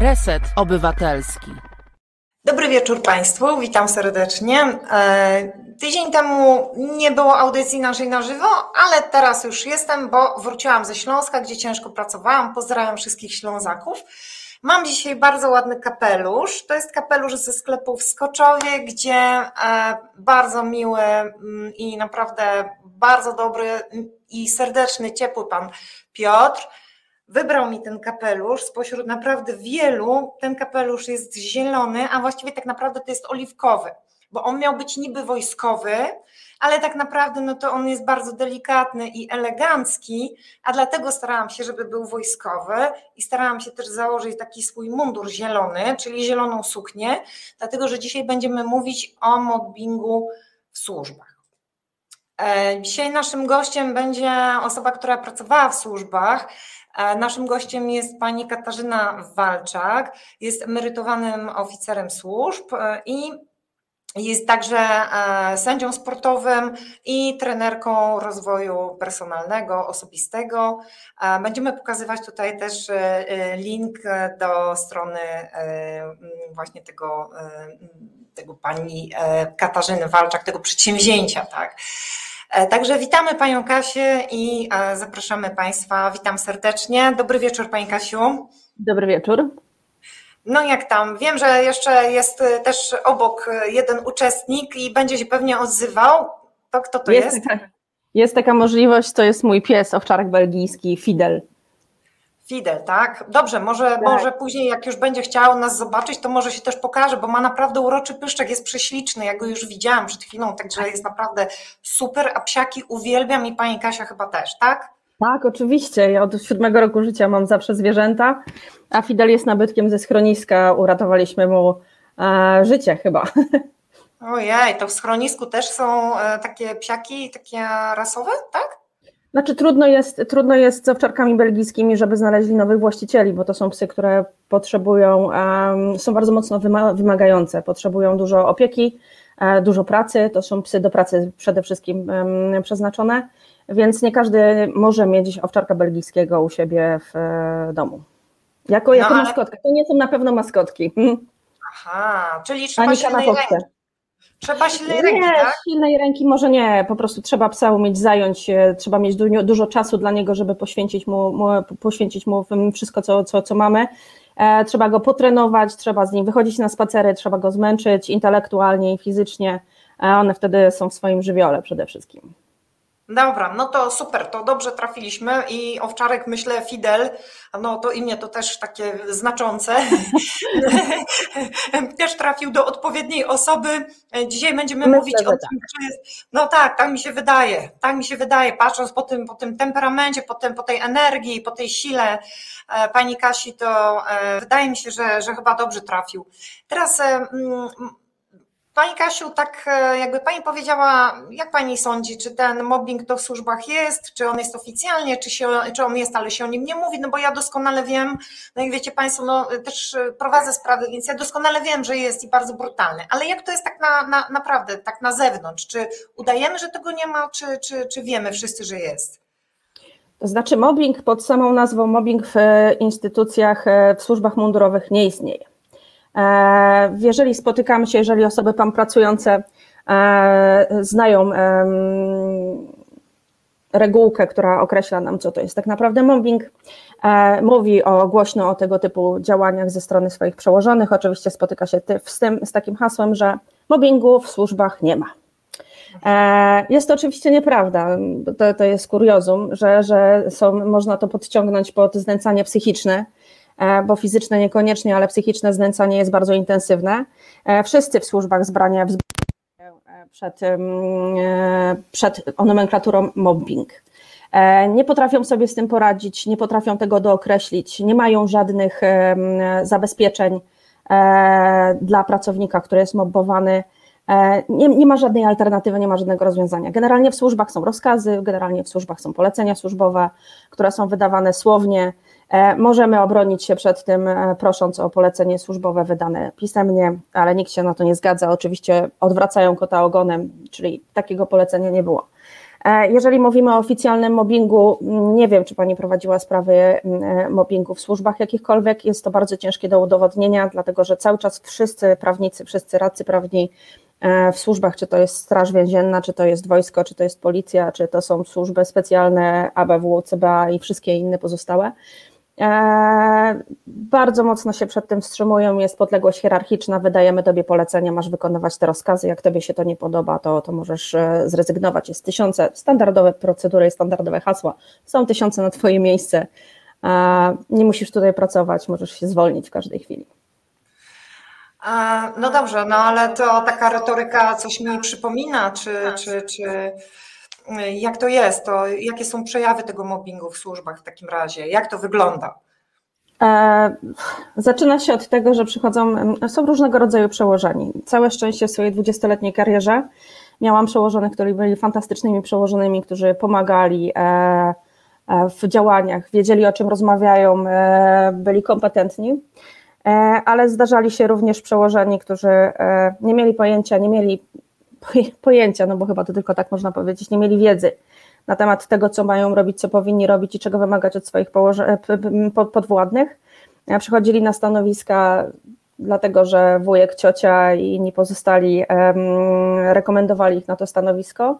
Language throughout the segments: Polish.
Reset Obywatelski. Dobry wieczór Państwu, witam serdecznie. E, tydzień temu nie było audycji naszej na żywo, ale teraz już jestem, bo wróciłam ze Śląska, gdzie ciężko pracowałam. Pozdrawiam wszystkich Ślązaków. Mam dzisiaj bardzo ładny kapelusz. To jest kapelusz ze sklepu w Skoczowie, gdzie e, bardzo miły mm, i naprawdę bardzo dobry i serdeczny, ciepły pan Piotr wybrał mi ten kapelusz spośród naprawdę wielu. Ten kapelusz jest zielony, a właściwie tak naprawdę to jest oliwkowy, bo on miał być niby wojskowy, ale tak naprawdę no to on jest bardzo delikatny i elegancki, a dlatego starałam się, żeby był wojskowy i starałam się też założyć taki swój mundur zielony, czyli zieloną suknię, dlatego że dzisiaj będziemy mówić o mobbingu w służbach. E, dzisiaj naszym gościem będzie osoba, która pracowała w służbach, naszym gościem jest pani Katarzyna Walczak, jest emerytowanym oficerem służb e, i jest także e, sędzią sportowym i trenerką rozwoju personalnego, osobistego. Będziemy pokazywać tutaj też link do strony właśnie tego, tego pani Katarzyny Walczak, tego przedsięwzięcia, tak. E, także witamy Panią Kasię i e, zapraszamy Państwa. Witam serdecznie. Dobry wieczór Pani Kasiu. Dobry wieczór. No jak tam? Wiem, że jeszcze jest e, też obok jeden uczestnik i będzie się pewnie odzywał. To kto to jest? Jest taka, jest taka możliwość, to jest mój pies, owczarek belgijski, Fidel. Fidel, tak? Dobrze, może, tak. może później jak już będzie chciał nas zobaczyć, to może się też pokaże, bo ma naprawdę uroczy pyszczek, jest prześliczny, ja go już widziałam przed chwilą, także jest naprawdę super, a psiaki uwielbiam i pani Kasia chyba też, tak? Tak, oczywiście. Ja od siódmego roku życia mam zawsze zwierzęta, a Fidel jest nabytkiem ze schroniska. Uratowaliśmy mu e, życie chyba. Ojej, to w schronisku też są e, takie psiaki, takie rasowe, tak? Znaczy trudno jest, trudno jest z owczarkami belgijskimi, żeby znaleźli nowych właścicieli, bo to są psy, które potrzebują, um, są bardzo mocno wymagające, potrzebują dużo opieki, e, dużo pracy, to są psy do pracy przede wszystkim um, przeznaczone, więc nie każdy może mieć owczarka belgijskiego u siebie w e, domu. Jako, jako no, ale... maskotkę. To nie są na pewno maskotki. Aha, czyli trzeba się Trzeba silnej ręki, nie, tak? silnej ręki może nie, po prostu trzeba psa umieć zająć, trzeba mieć dużo czasu dla niego, żeby poświęcić mu, mu poświęcić mu wszystko, co, co, co mamy. E, trzeba go potrenować, trzeba z nim wychodzić na spacery, trzeba go zmęczyć intelektualnie i fizycznie, a one wtedy są w swoim żywiole przede wszystkim. Dobra, no to super, to dobrze trafiliśmy i owczarek, myślę, Fidel, no to imię to też takie znaczące, też trafił do odpowiedniej osoby. Dzisiaj będziemy myślę, mówić o tym, tak. jest, no tak, tak mi się wydaje, tak mi się wydaje, patrząc po tym, po tym temperamencie, po, tym, po tej energii, po tej sile e, pani Kasi, to e, wydaje mi się, że, że chyba dobrze trafił. Teraz e, Pani Kasiu, tak e, jakby Pani powiedziała, jak Pani sądzi, czy ten mobbing to w służbach jest, czy on jest oficjalnie, czy, się, czy on jest, ale się o nim nie mówi, no bo ja doskonale wiem, no i wiecie Państwo, no też prowadzę sprawy, więc ja doskonale wiem, że jest i bardzo brutalny, ale jak to jest tak na, na, naprawdę, tak na zewnątrz, czy udajemy, że tego nie ma, czy, czy, czy wiemy wszyscy, że jest? To znaczy mobbing pod samą nazwą mobbing w instytucjach, e, w służbach mundurowych nie istnieje. E, jeżeli spotykamy się, jeżeli osoby tam pracujące e, znają regułkę, która określa nam, co to jest tak naprawdę mobbing, e, mówi o, głośno o tego typu działaniach ze strony swoich przełożonych, oczywiście spotyka się z, tym, z takim hasłem, że mobbingu w służbach nie ma. Jest to oczywiście nieprawda, to, to jest kuriozum, że, że są, można to podciągnąć pod znęcanie psychiczne, bo fizyczne niekoniecznie, ale psychiczne znęcanie jest bardzo intensywne. E, wszyscy w służbach zbrania e, przed, przed nomenklaturą mobbing. Nie potrafią sobie z tym poradzić, nie potrafią tego dookreślić, nie mają żadnych zabezpieczeń dla pracownika, który jest mobbowany. Nie, nie, ma żadnej alternatywy, nie ma żadnego rozwiązania. Generalnie w służbach są rozkazy, generalnie w służbach są polecenia służbowe, które są wydawane słownie, E, możemy obronić się przed tym, e, prosząc o polecenie służbowe wydane pisemnie, ale nikt się na to nie zgadza. Oczywiście odwracają kota ogonem, czyli takiego polecenia nie było. Jeżeli mówimy o oficjalnym mobbingu, nie wiem, czy Pani prowadziła sprawy mobbingu w służbach jakichkolwiek. Jest to bardzo ciężkie do udowodnienia, dlatego że cały czas wszyscy prawnicy, wszyscy radcy prawni w służbach, czy to jest Straż Więzienna, czy to jest wojsko, czy to jest policja, czy to są służby specjalne ABW, CBA i wszystkie inne pozostałe, E, bardzo mocno się przed tym wstrzymują, jest podległość hierarchiczna, wydajemy tobie polecenia, masz wykonywać te rozkazy, jak tobie się to nie podoba, to, to możesz e, zrezygnować. Jest tysiące standardowe procedury i standardowe hasła, są tysiące na twoje miejsce, e, nie musisz tutaj pracować, możesz się zwolnić w każdej chwili. No dobrze, no ale to taka retoryka coś mi przypomina, czy, czy, czy jak to jest? To jakie są przejawy tego mobbingu w służbach w takim razie? Jak to wygląda? E, zaczyna się od tego, że przychodzą, są różnego rodzaju przełożeni. Całe szczęście w swojej 20-letniej karierze miałam przełożonych, którzy byli fantastycznymi przełożonymi, którzy pomagali e, e, w działaniach, wiedzieli o czym rozmawiają, byli kompetentni, ale zdarzali się również przełożeni, którzy nie mieli pojęcia, nie mieli pojęcia, no bo chyba to tylko tak można powiedzieć, nie mieli wiedzy na temat tego, co mają robić, co powinni robić i czego wymagać od swoich podwładnych. Przychodzili na stanowiska dlatego, że wujek, ciocia i inni pozostali rekomendowali ich na to stanowisko.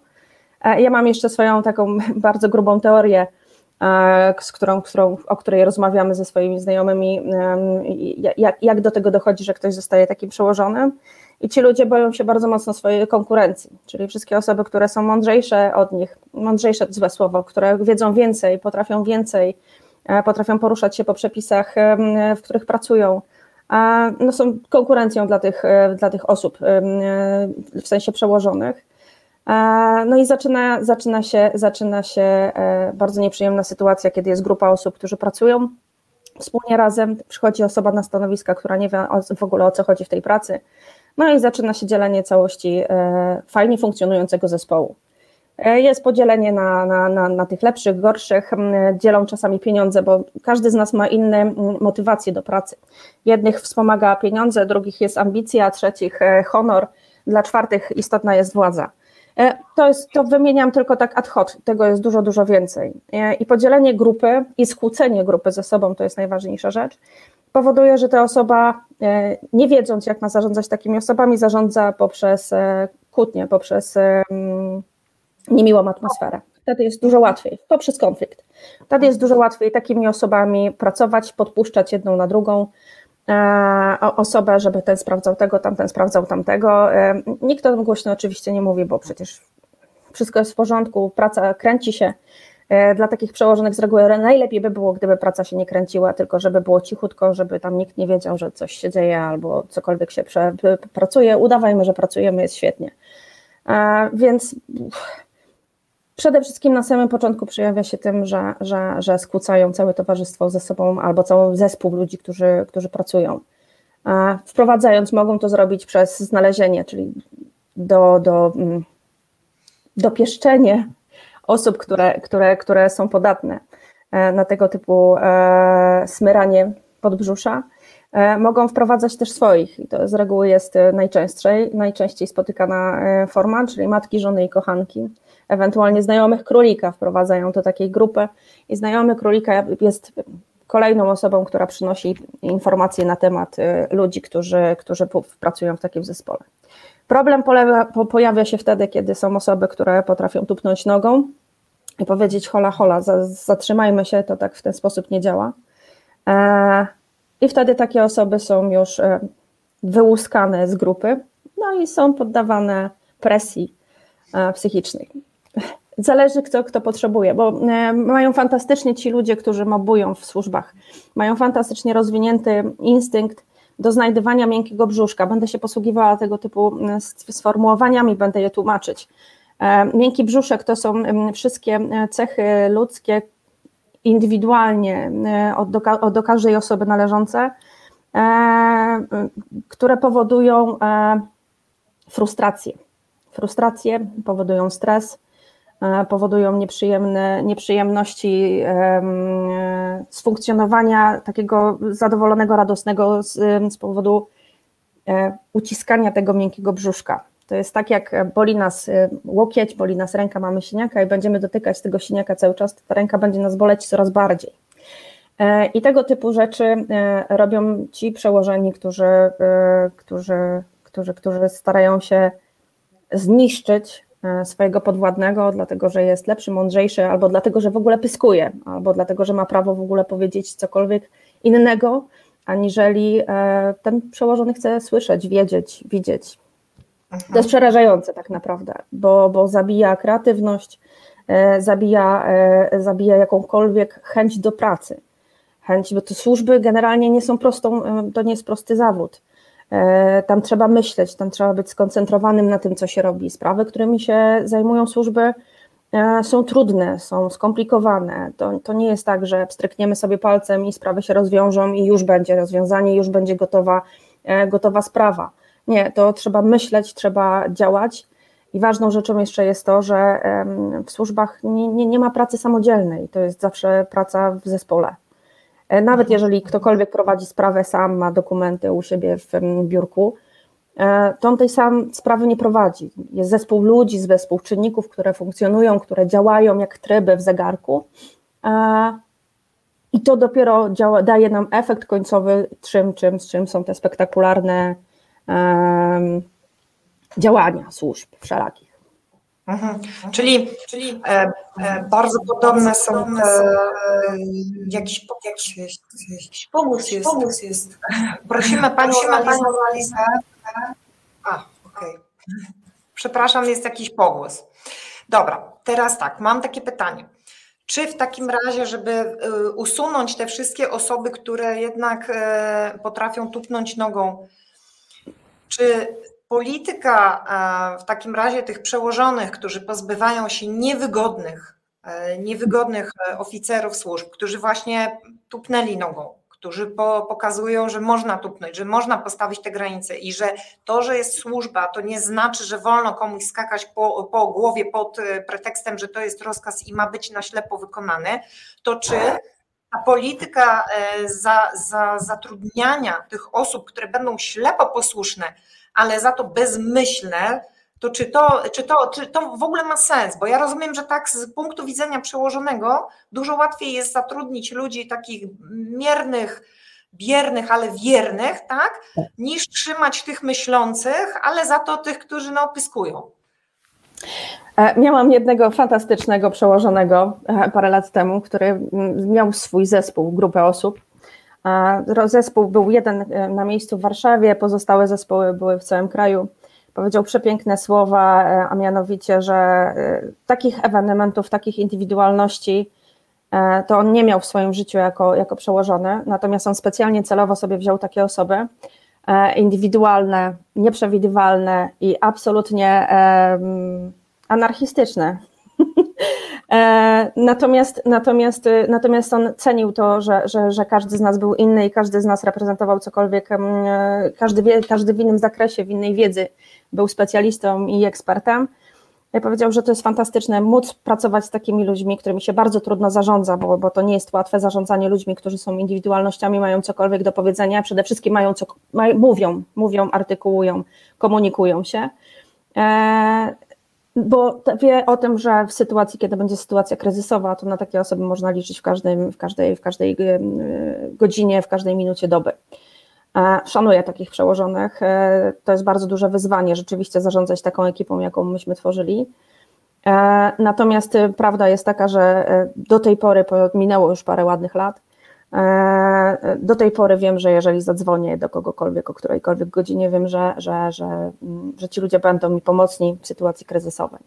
E, ja mam jeszcze swoją taką bardzo grubą teorię, e, z którą, którą, o której rozmawiamy ze swoimi znajomymi, jak, jak do tego dochodzi, że ktoś zostaje takim przełożonym. I ci ludzie boją się bardzo mocno swojej konkurencji, czyli wszystkie osoby, które są mądrzejsze od nich, mądrzejsze to złe słowo, które wiedzą więcej, potrafią więcej, e, potrafią poruszać się po przepisach, w których pracują, no są konkurencją dla tych, e, dla tych osób, w sensie przełożonych. No i zaczyna, zaczyna, się, zaczyna się e, bardzo nieprzyjemna sytuacja, kiedy jest grupa osób, którzy pracują wspólnie razem, przychodzi osoba na stanowiska, która nie wie w ogóle o co chodzi w tej pracy, no i zaczyna się dzielenie całości e, fajnie funkcjonującego zespołu. E, jest podzielenie na, na, na, na, tych lepszych, gorszych, dzielą czasami pieniądze, bo każdy z nas ma inne motywacje do pracy. Jednych wspomaga pieniądze, drugich jest ambicja, trzecich e, honor, dla czwartych istotna jest władza. To, jest, to wymieniam tylko tak ad hoc, tego jest dużo, dużo więcej. I podzielenie grupy i skłócenie grupy ze sobą to jest najważniejsza rzecz powoduje, że ta osoba, e, nie wiedząc, jak ma zarządzać takimi osobami, zarządza poprzez e, kłótnię, poprzez niemiłą atmosferę. Wtedy jest dużo łatwiej, poprzez konflikt. Wtedy jest dużo łatwiej takimi osobami pracować, podpuszczać jedną na drugą e, osobę, żeby ten sprawdzał tego, tamten sprawdzał tamtego. Nikt o tym głośno oczywiście nie mówi, bo przecież wszystko jest w porządku, praca kręci się, E, dla takich przełożonych z reguły najlepiej by było, gdyby praca się nie kręciła, tylko żeby było cichutko, żeby tam nikt nie wiedział, że coś się dzieje albo cokolwiek się prze, pracuje. Udawajmy, że pracujemy, jest świetnie. E, więc przede wszystkim na samym początku przejawia się tym, że, że, że skłócają całe towarzystwo ze sobą albo cały zespół ludzi, którzy, którzy pracują. E, wprowadzając, mogą to zrobić przez znalezienie, czyli do, do, mm, dopieszczenie osób, które, które, które są podatne e, na tego typu e, smyranie podbrzusza, e, mogą wprowadzać też swoich. I to z reguły jest najczęściej, najczęściej spotykana forma, czyli matki, żony i kochanki, ewentualnie znajomych królika wprowadzają do takiej grupy. I znajomy królika jest kolejną osobą, która przynosi informacje na temat ludzi, którzy, którzy pracują w takim zespole. Problem pojawia się wtedy, kiedy są osoby, które potrafią tupnąć nogą, i powiedzieć hola hola, zatrzymajmy się, to tak w ten sposób nie działa. E, I wtedy takie osoby są już e, wyłuskane z grupy, no i są poddawane presji e, psychicznej. Zależy kto, kto potrzebuje, bo mają fantastycznie ci ludzie, którzy mobują w służbach, mają fantastycznie rozwinięty instynkt do znajdywania miękkiego brzuszka. Będę się posługiwała tego typu sformułowaniami, będę je tłumaczyć. E, miękki brzuszek to są wszystkie e, cechy ludzkie indywidualnie e, do każdej osoby należące, które powodują frustrację. Frustracje powodują stres, powodują nieprzyjemne, nieprzyjemności z funkcjonowania takiego zadowolonego, radosnego z, z powodu uciskania tego miękkiego brzuszka To jest tak, jak boli nas łokieć, boli nas ręka, mamy siniaka i będziemy dotykać tego siniaka cały czas, ta ręka będzie nas boleć coraz bardziej. I tego typu rzeczy robią ci przełożeni, którzy, którzy, którzy, którzy starają się zniszczyć E, swojego podwładnego, dlatego że jest lepszy, mądrzejszy, albo dlatego, że w ogóle pyskuje, albo dlatego, że ma prawo w ogóle powiedzieć cokolwiek innego, aniżeli e, ten przełożony chce słyszeć, wiedzieć, widzieć. To jest mhm. przerażające tak naprawdę, bo, bo zabija kreatywność, e, zabija, zabija jakąkolwiek chęć do pracy. Chęć, bo te służby generalnie nie są prostą, to nie jest prosty zawód. E, tam trzeba myśleć, tam trzeba być skoncentrowanym na tym, co się robi. Sprawy, którymi się zajmują służby, e, są trudne, są skomplikowane. To, to nie jest tak, że strykniemy sobie palcem i sprawy się rozwiążą i już będzie rozwiązanie, już będzie gotowa, e, gotowa sprawa. Nie, to trzeba myśleć, trzeba działać. I ważną rzeczą jeszcze jest to, że w służbach nie, nie, nie ma pracy samodzielnej, to jest zawsze praca w zespole. E, nawet jeżeli ktokolwiek prowadzi sprawę sam, ma dokumenty u siebie w biurku, e, to on tej sam sprawy nie prowadzi. Jest zespół ludzi, zespół czynników, które funkcjonują, które działają jak tryby w zegarku. E, I to dopiero działa, daje nam efekt końcowy, czym, czym, z czym są te spektakularne działania służb wszelakich. Mhm. Czyli, czyli e, e, bardzo podobne są te, e, jakiś, jakiś, jakiś pomysł jest. Pomysł jest. Prosimy Panią Analizę. A, okej. Okay. Przepraszam, jest jakiś pogłos. Dobra, teraz tak, mam takie pytanie. Czy w takim razie, żeby e, usunąć te wszystkie osoby, które jednak e, potrafią tupnąć nogą, czy polityka w takim razie tych przełożonych, którzy pozbywają się niewygodnych, e, niewygodnych e, oficerów służb, którzy właśnie tupnęli nogą, którzy po, pokazują, że można tupnąć, że można postawić te granice i że to, że jest służba, to nie znaczy, że wolno komuś skakać po, po głowie pod e, pretekstem, że to jest rozkaz i ma być na ślepo wykonany, to czy ta polityka za, za zatrudniania tych osób, które będą ślepo posłuszne, ale za to bezmyślne, to czy to, czy, to, czy to w ogóle ma sens? Bo ja rozumiem, że tak z punktu widzenia przełożonego dużo łatwiej jest zatrudnić ludzi takich miernych, biernych, ale wiernych, tak, niż trzymać tych myślących, ale za to tych, którzy no, opyskują. E, miałam jednego fantastycznego przełożonego e, parę lat temu, który miał swój zespół, grupę osób. Zespół był jeden e, na miejscu w Warszawie, pozostałe zespoły były w całym kraju. Powiedział przepiękne słowa, a mianowicie, że takich ewenementów, takich indywidualności to on nie miał w swoim życiu jako, jako przełożony, natomiast on specjalnie celowo sobie wziął takie osoby indywidualne, nieprzewidywalne i absolutnie anarchistyczne, E, natomiast, natomiast, natomiast on cenił to, że, że, że każdy z nas był inny i każdy z nas reprezentował cokolwiek, e, każdy, każdy w innym zakresie, w innej wiedzy był specjalistą i ekspertem. Ja powiedział, że to jest fantastyczne móc pracować z takimi ludźmi, którymi się bardzo trudno zarządza, bo, bo to nie jest łatwe zarządzanie ludźmi, którzy są indywidualnościami, mają cokolwiek do powiedzenia, przede wszystkim mają co, mają, mówią, mówią, artykułują, komunikują się. E, bo wie o tym, że w sytuacji, kiedy będzie sytuacja kryzysowa, to na takie osoby można liczyć w, każdym, w, każdej, w każdej godzinie, w każdej minucie doby. E, szanuję takich przełożonych. E, to jest bardzo duże wyzwanie rzeczywiście zarządzać taką ekipą, jaką myśmy tworzyli. E, natomiast prawda jest taka, że do tej pory minęło już parę ładnych lat do tej pory wiem, że jeżeli zadzwonię do kogokolwiek o którejkolwiek godzinie, wiem, że, że, że, mm, że ci ludzie będą mi pomocni w sytuacji kryzysowej.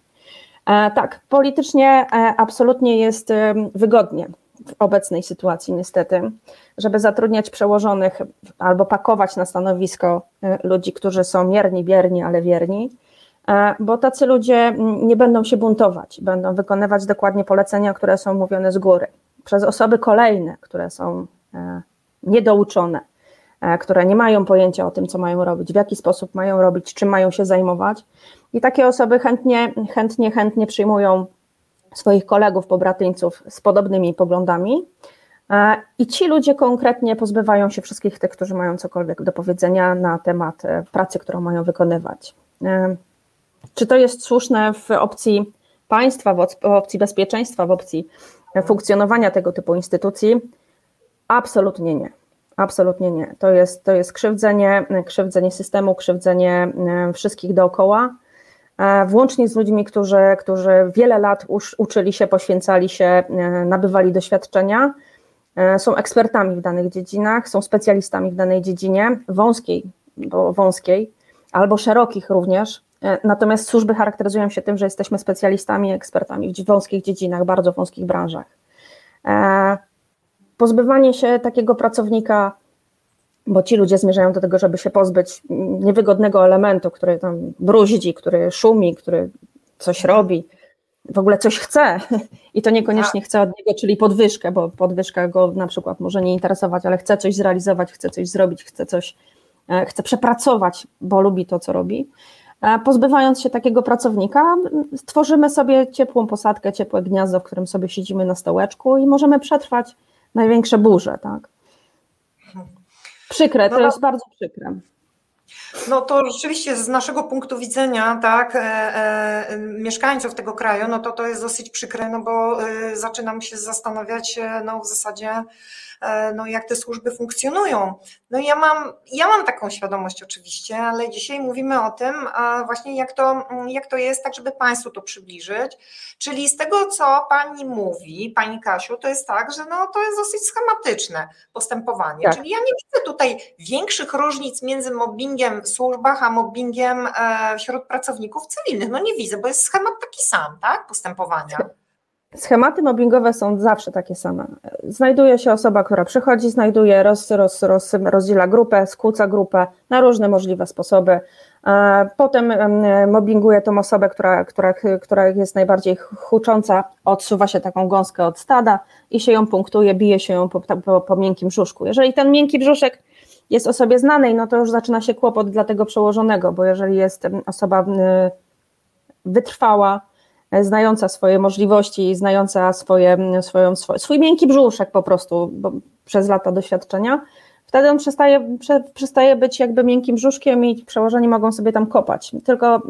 Tak, politycznie absolutnie jest wygodnie w obecnej sytuacji, niestety, żeby zatrudniać przełożonych albo pakować na stanowisko ludzi, którzy są mierni, bierni, ale wierni, bo tacy ludzie nie będą się buntować, będą wykonywać dokładnie polecenia, które są mówione z góry przez osoby kolejne, które są e, niedouczone, e, które nie mają pojęcia o tym, co mają robić, w jaki sposób mają robić, czym mają się zajmować. I takie osoby chętnie, chętnie, chętnie przyjmują swoich kolegów, pobratyńców z podobnymi poglądami. E, I ci ludzie konkretnie pozbywają się wszystkich tych, którzy mają cokolwiek do powiedzenia na temat pracy, którą mają wykonywać. Czy to jest słuszne w opcji państwa, w opcji bezpieczeństwa, w opcji funkcjonowania tego typu instytucji? Absolutnie nie. Absolutnie nie. To jest, to jest krzywdzenie, krzywdzenie systemu, krzywdzenie e, wszystkich dookoła, e, włącznie z ludźmi, którzy, którzy wiele lat uczyli się, poświęcali się, e, nabywali doświadczenia, są ekspertami w danych dziedzinach, są specjalistami w danej dziedzinie, wąskiej, bo wąskiej, albo szerokich również. Natomiast służby charakteryzują się tym, że jesteśmy specjalistami, ekspertami w wąskich dziedzinach, bardzo wąskich branżach pozbywanie się takiego pracownika, bo ci ludzie zmierzają do tego, żeby się pozbyć niewygodnego elementu, który tam bruździ, który szumi, który coś robi, w ogóle coś chce i to niekoniecznie chce od niego, czyli podwyżkę, bo podwyżka go na przykład może nie interesować, ale chce coś zrealizować, chce coś zrobić, chce coś, e, chce przepracować, bo lubi to, co robi. E, pozbywając się takiego pracownika, stworzymy sobie ciepłą posadkę, ciepłe gniazdo, w którym sobie siedzimy na stołeczku i możemy przetrwać największe burze, tak. Przykre, to no, jest bardzo przykre. No to rzeczywiście z naszego punktu widzenia, tak, e, e, mieszkańców tego kraju, no to to jest dosyć przykre, no bo e, zaczynam się zastanawiać, e, no w zasadzie, no jak te służby funkcjonują. No ja mam, ja mam taką świadomość oczywiście, ale dzisiaj mówimy o tym właśnie jak to, jak to jest, tak żeby Państwu to przybliżyć. Czyli z tego, co Pani mówi, Pani Kasiu, to jest tak, że no, to jest dosyć schematyczne postępowanie. Tak. Czyli ja nie widzę tutaj większych różnic między mobbingiem w służbach, a mobbingiem e, wśród pracowników cywilnych. No nie widzę, bo jest schemat taki sam, tak, postępowania. Schematy mobbingowe są zawsze takie same. Znajduje się osoba, która przychodzi, znajduje, roz, roz, roz, rozdziela grupę, skłóca grupę na różne możliwe sposoby. E, potem mobbinguje tą osobę, która, która, która jest najbardziej hucząca, odsuwa się taką gąskę od stada i się ją punktuje, bije się ją po, po, po miękkim brzuszku. Jeżeli ten miękki brzuszek jest osobie znanej, no to już zaczyna się kłopot dla tego przełożonego, bo jeżeli jest osoba wytrwała, znająca swoje możliwości, znająca swoje, swoją, swój, swój miękki brzuszek po prostu przez lata doświadczenia, wtedy on przestaje, prze, przestaje być jakby miękkim brzuszkiem i przełożeni mogą sobie tam kopać. Tylko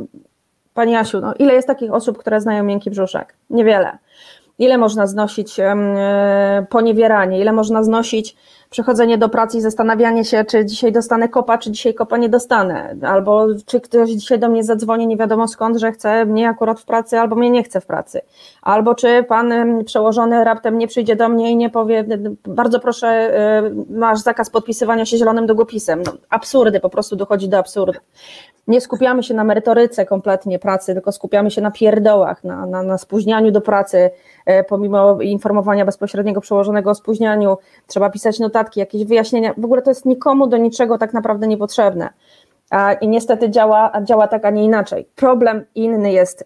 Pani Asiu, no, ile jest takich osób, które znają miękki brzuszek? Niewiele. Ile można znosić e, poniewieranie, ile można znosić przychodzenie do pracy i zastanawianie się, czy dzisiaj dostanę kopa, czy dzisiaj kopa nie dostanę, albo czy ktoś dzisiaj do mnie zadzwoni nie wiadomo skąd, że chce mnie akurat w pracy, albo mnie nie chce w pracy, albo czy pan przełożony raptem nie przyjdzie do mnie i nie powie, bardzo proszę, y, masz zakaz podpisywania się zielonym długopisem. No, absurdy, po prostu dochodzi do absurdu. Nie skupiamy się na merytoryce kompletnie pracy, tylko skupiamy się na pierdołach, na, na, na spóźnianiu do pracy, y, pomimo informowania bezpośredniego przełożonego o spóźnianiu, trzeba pisać notatki, jakieś wyjaśnienia, w ogóle to jest nikomu do niczego tak naprawdę niepotrzebne. I niestety działa, działa tak, a nie inaczej. Problem inny jest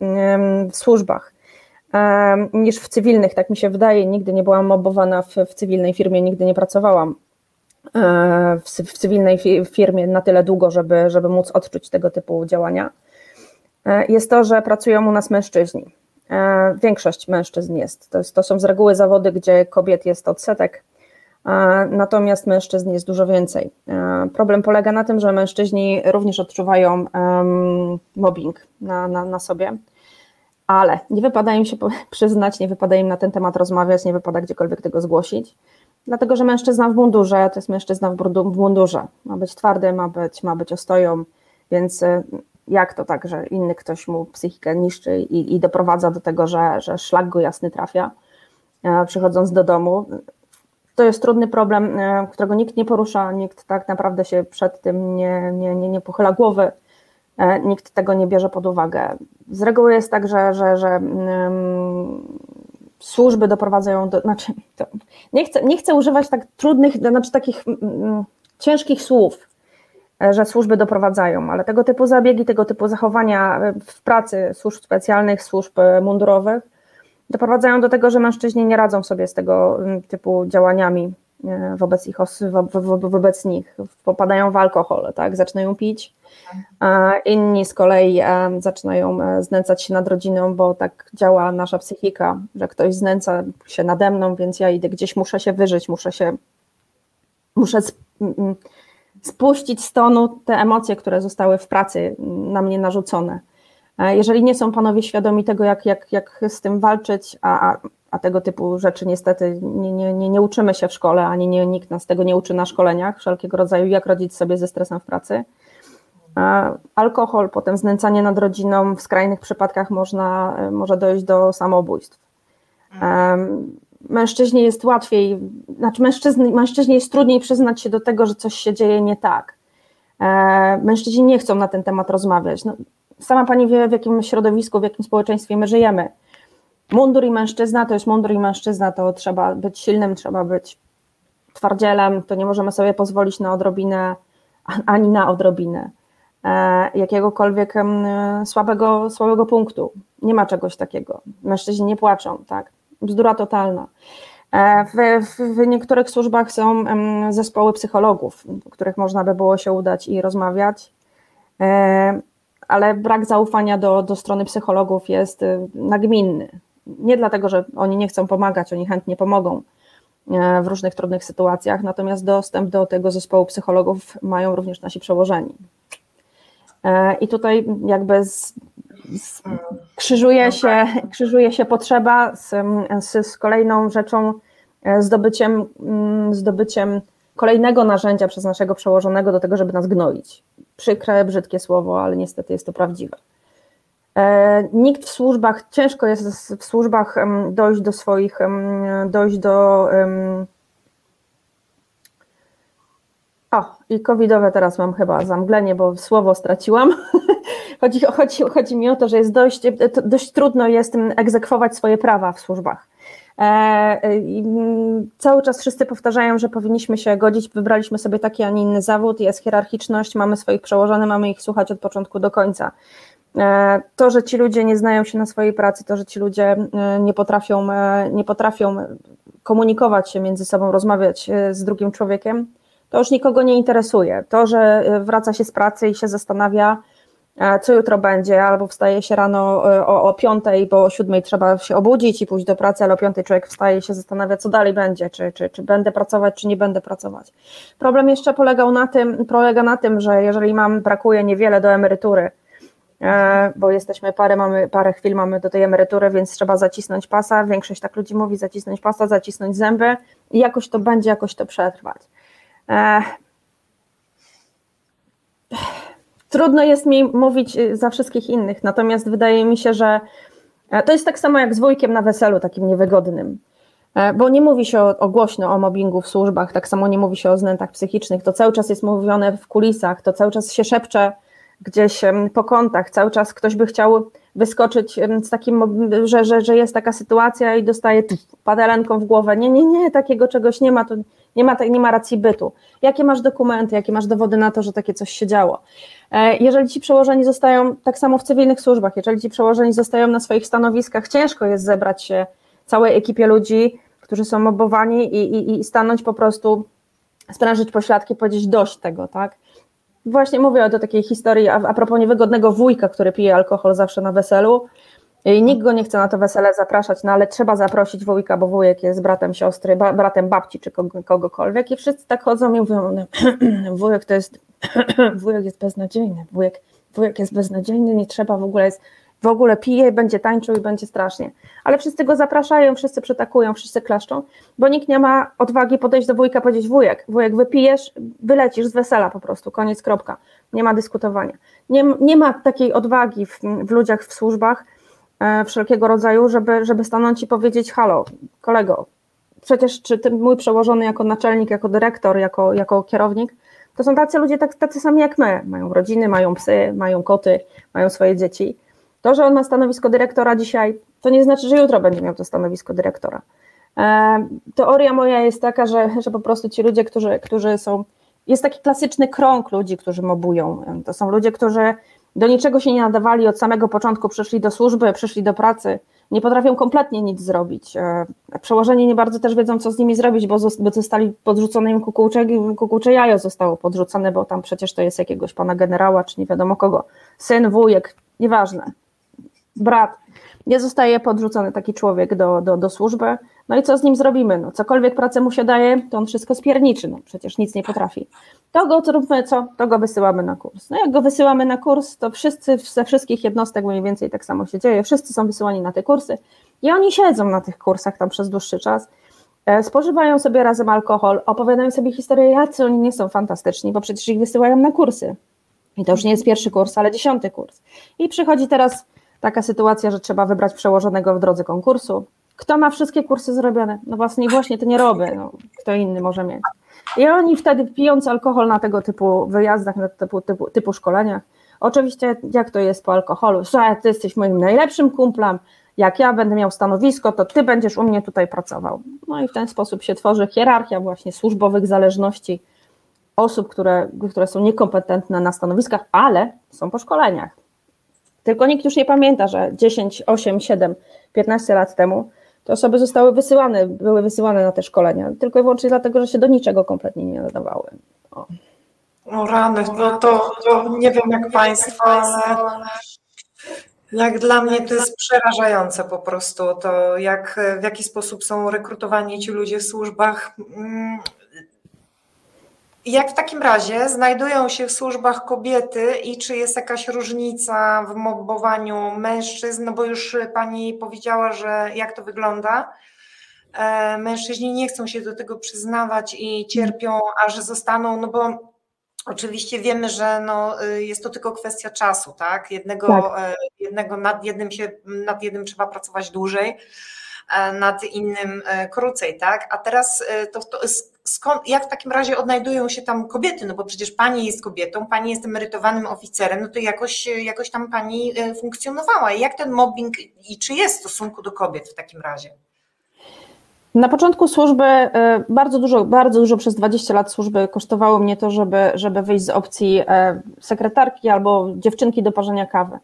w służbach niż w cywilnych, tak mi się wydaje. Nigdy nie byłam mobowana w, w cywilnej firmie, nigdy nie pracowałam e, w, w cywilnej firmie na tyle długo, żeby, żeby móc odczuć tego typu działania. E, jest to, że pracują u nas mężczyźni. E, większość mężczyzn jest. To, jest. to są z reguły zawody, gdzie kobiet jest odsetek natomiast mężczyzn jest dużo więcej. Problem polega na tym, że mężczyźni również odczuwają mobbing na, na, na sobie, ale nie wypada im się przyznać, nie wypada im na ten temat rozmawiać, nie wypada gdziekolwiek tego zgłosić, dlatego że mężczyzna w mundurze to jest mężczyzna w mundurze. Ma być twardy, ma być, ma być ostoją, więc y, jak to tak, że inny ktoś mu psychikę niszczy i, i doprowadza do tego, że, że szlak go jasny trafia, przychodząc do domu, to jest trudny problem, e, którego nikt nie porusza, nikt tak naprawdę się przed tym nie, nie, nie, nie pochyla głowy, e, nikt tego nie bierze pod uwagę. Z reguły jest tak, że, że, że um, służby doprowadzają do. Znaczy, nie, chcę, nie chcę używać tak trudnych, znaczy takich um, ciężkich słów, e, że służby doprowadzają, ale tego typu zabiegi, tego typu zachowania w pracy służb specjalnych, służb mundurowych doprowadzają do tego, że mężczyźni nie radzą sobie z tego mm, typu działaniami e, wobec, ich, wobec nich, popadają w alkohol, tak, zaczynają pić, inni z kolei e, zaczynają e, znęcać się nad rodziną, bo tak działa nasza psychika, że ktoś znęca się nade mną, więc ja idę gdzieś, muszę się wyżyć, muszę się, muszę spuścić z tonu te emocje, które zostały w pracy na mnie narzucone. Jeżeli nie są panowie świadomi tego, jak, jak, jak z tym walczyć, a, a tego typu rzeczy niestety nie, nie, nie, nie uczymy się w szkole, ani nie, nikt nas tego nie uczy na szkoleniach wszelkiego rodzaju, jak radzić sobie ze stresem w pracy. Alkohol, potem znęcanie nad rodziną, w skrajnych przypadkach można, może dojść do samobójstw. Mężczyźnie jest łatwiej, znaczy mężczyzn, mężczyźnie jest trudniej przyznać się do tego, że coś się dzieje nie tak. E, mężczyźni nie chcą na ten temat rozmawiać. No, sama pani wie, w jakim środowisku, w jakim społeczeństwie my żyjemy. Mundur i mężczyzna to jest mundur i mężczyzna, to trzeba być silnym, trzeba być twardzielem, to nie możemy sobie pozwolić na odrobinę, ani na odrobinę e, jakiegokolwiek słabego, słabego punktu. Nie ma czegoś takiego. Mężczyźni nie płaczą, tak? Bzdura totalna. E, w, w, niektórych służbach są zespoły psychologów, do których można by było się udać i rozmawiać, e, ale brak zaufania do, do strony psychologów jest y, nagminny. Nie dlatego, że oni nie chcą pomagać, oni chętnie pomogą e, w różnych trudnych sytuacjach, natomiast dostęp do tego zespołu psychologów mają również nasi przełożeni. I tutaj jakby z, z, krzyżuje, no się, tak. krzyżuje się potrzeba z, z, z kolejną rzeczą, e, zdobyciem, mm, zdobyciem kolejnego narzędzia przez naszego przełożonego do tego, żeby nas gnoić. Przykre, brzydkie słowo, ale niestety jest to prawdziwe. E, nikt w służbach, ciężko jest w służbach dojść do swoich, dojść do. O, i covidowe teraz mam chyba zamglenie, bo słowo straciłam. Chodzi, chodzi, chodzi mi o to, że jest dość, dość trudno jest egzekwować swoje prawa w służbach. E, e, cały czas wszyscy powtarzają, że powinniśmy się godzić, wybraliśmy sobie taki, a nie inny zawód, jest hierarchiczność, mamy swoich przełożonych, mamy ich słuchać od początku do końca. E, to, że ci ludzie nie znają się na swojej pracy, to, że ci ludzie nie potrafią, nie potrafią komunikować się między sobą, rozmawiać z drugim człowiekiem, to już nikogo nie interesuje. To, że wraca się z pracy i się zastanawia, co jutro będzie, albo wstaje się rano e, o, o piątej, bo o siódmej trzeba się obudzić i pójść do pracy, ale o piątej człowiek wstaje i się zastanawia, co dalej będzie, czy, czy, czy będę pracować, czy nie będę pracować. Problem jeszcze polegał na tym, polega na tym, że jeżeli mam, brakuje niewiele do emerytury, e, bo jesteśmy parę, mamy, parę chwil mamy do tej emerytury, więc trzeba zacisnąć pasa, większość tak ludzi mówi, zacisnąć pasa, zacisnąć zęby i jakoś to będzie, jakoś to przetrwać. Trudno jest mi mówić y, za wszystkich innych, natomiast wydaje mi się, że e, to jest tak samo jak z wujkiem na weselu, takim niewygodnym. E, bo nie mówi się o, o głośno o mobbingu w służbach, tak samo nie mówi się o znętach psychicznych. To cały czas jest mówione w kulisach, to cały czas się szepcze gdzieś po kątach, cały czas ktoś by chciał wyskoczyć z takim, że, że, że jest taka sytuacja i dostaje padelenką w głowę. Nie, nie, nie, takiego czegoś nie ma, to nie ma, nie ma racji bytu. Jakie masz dokumenty, jakie masz dowody na to, że takie coś się działo? E, jeżeli ci przełożeni zostają, tak samo w cywilnych służbach, jeżeli ci przełożeni zostają na swoich stanowiskach, ciężko jest zebrać się całej ekipie ludzi, którzy są mobowani i, i, i stanąć po prostu, sprężyć pośladki, powiedzieć dość tego, tak? Właśnie mówię o takiej historii a, a propos niewygodnego wujka, który pije alkohol zawsze na weselu i nikt go nie chce na to wesele zapraszać, no ale trzeba zaprosić wujka, bo wujek jest bratem siostry, ba, bratem babci czy kogokolwiek i wszyscy tak chodzą i mówią, no, wujek to jest, wujek jest beznadziejny, wujek, wujek jest beznadziejny, nie trzeba w ogóle jest, w ogóle pije, będzie tańczył i będzie strasznie. Ale wszyscy go zapraszają, wszyscy przytakują, wszyscy klaszczą, bo nikt nie ma odwagi podejść do wujka, powiedzieć wujek, wujek wypijesz, wylecisz z wesela po prostu, koniec, kropka. Nie ma dyskutowania. Nie, nie ma takiej odwagi w, w ludziach w służbach, wszelkiego rodzaju, żeby, żeby stanąć i powiedzieć: Halo, kolego, przecież czy ty, mój przełożony jako naczelnik, jako dyrektor, jako, jako kierownik, to są tacy ludzie tak, tacy sami jak my. Mają rodziny, mają psy, mają koty, mają swoje dzieci. To, że on ma stanowisko dyrektora dzisiaj, to nie znaczy, że jutro będzie miał to stanowisko dyrektora. E, teoria moja jest taka, że, że po prostu ci ludzie, którzy, którzy są. Jest taki klasyczny krąg ludzi, którzy mobują. To są ludzie, którzy do niczego się nie nadawali od samego początku, przyszli do służby, przyszli do pracy, nie potrafią kompletnie nic zrobić. E, przełożeni nie bardzo też wiedzą, co z nimi zrobić, bo zostali podrzucone im kukułcze, kukułcze jajo zostało podrzucone, bo tam przecież to jest jakiegoś pana generała, czy nie wiadomo kogo, syn, wujek, nieważne, brat. Nie zostaje podrzucony taki człowiek do, do, do służby. No i co z nim zrobimy? No, cokolwiek pracę mu się daje, to on wszystko spierniczy, no przecież nic nie potrafi. To go zróbmy co? To go wysyłamy na kurs. No jak go wysyłamy na kurs, to wszyscy ze wszystkich jednostek mniej więcej tak samo się dzieje, wszyscy są wysyłani na te kursy i oni siedzą na tych kursach tam przez dłuższy czas, e, spożywają sobie razem alkohol, opowiadają sobie historie, jacy oni nie są fantastyczni, bo przecież ich wysyłają na kursy. I to już nie jest pierwszy kurs, ale dziesiąty kurs. I przychodzi teraz taka sytuacja, że trzeba wybrać przełożonego w drodze konkursu. Kto ma wszystkie kursy zrobione? No właśnie, właśnie to nie robię, no, kto inny może mieć. I oni wtedy pijąc alkohol na tego typu wyjazdach, na typu, typu, typu szkoleniach, oczywiście jak to jest po alkoholu, że ty jesteś moim najlepszym kumplem, jak ja będę miał stanowisko, to ty będziesz u mnie tutaj pracował. No i w ten sposób się tworzy hierarchia właśnie służbowych zależności osób, które, które są niekompetentne na stanowiskach, ale są po szkoleniach. Tylko nikt już nie pamięta, że 10, 8, 7, 15 lat temu te osoby zostały wysyłane, były wysyłane na te szkolenia, tylko i wyłącznie dlatego, że się do niczego kompletnie nie nadawały. O. Rany, no to, to nie wiem jak Państwo, ale jak dla mnie to jest przerażające po prostu, to jak, w jaki sposób są rekrutowani ci ludzie w służbach. Jak w takim razie znajdują się w służbach kobiety i czy jest jakaś różnica w mobbowaniu mężczyzn? No bo już pani powiedziała, że jak to wygląda. E, mężczyźni nie chcą się do tego przyznawać i cierpią, aż zostaną, no bo oczywiście wiemy, że no, jest to tylko kwestia czasu, tak? Jednego, tak. E, jednego nad jednym się, nad jednym trzeba pracować dłużej E, nad innym krócej, tak? A teraz to, to skąd, jak w takim razie odnajdują się tam kobiety? No bo przecież pani jest kobietą, pani jest emerytowanym oficerem, no to jakoś, jakoś tam pani funkcjonowała. I jak ten mobbing i czy jest w stosunku do kobiet w takim razie? Na początku służby bardzo dużo, bardzo dużo przez 20 lat służby kosztowało mnie to, żeby, żeby wyjść z opcji sekretarki albo dziewczynki do parzenia kawy.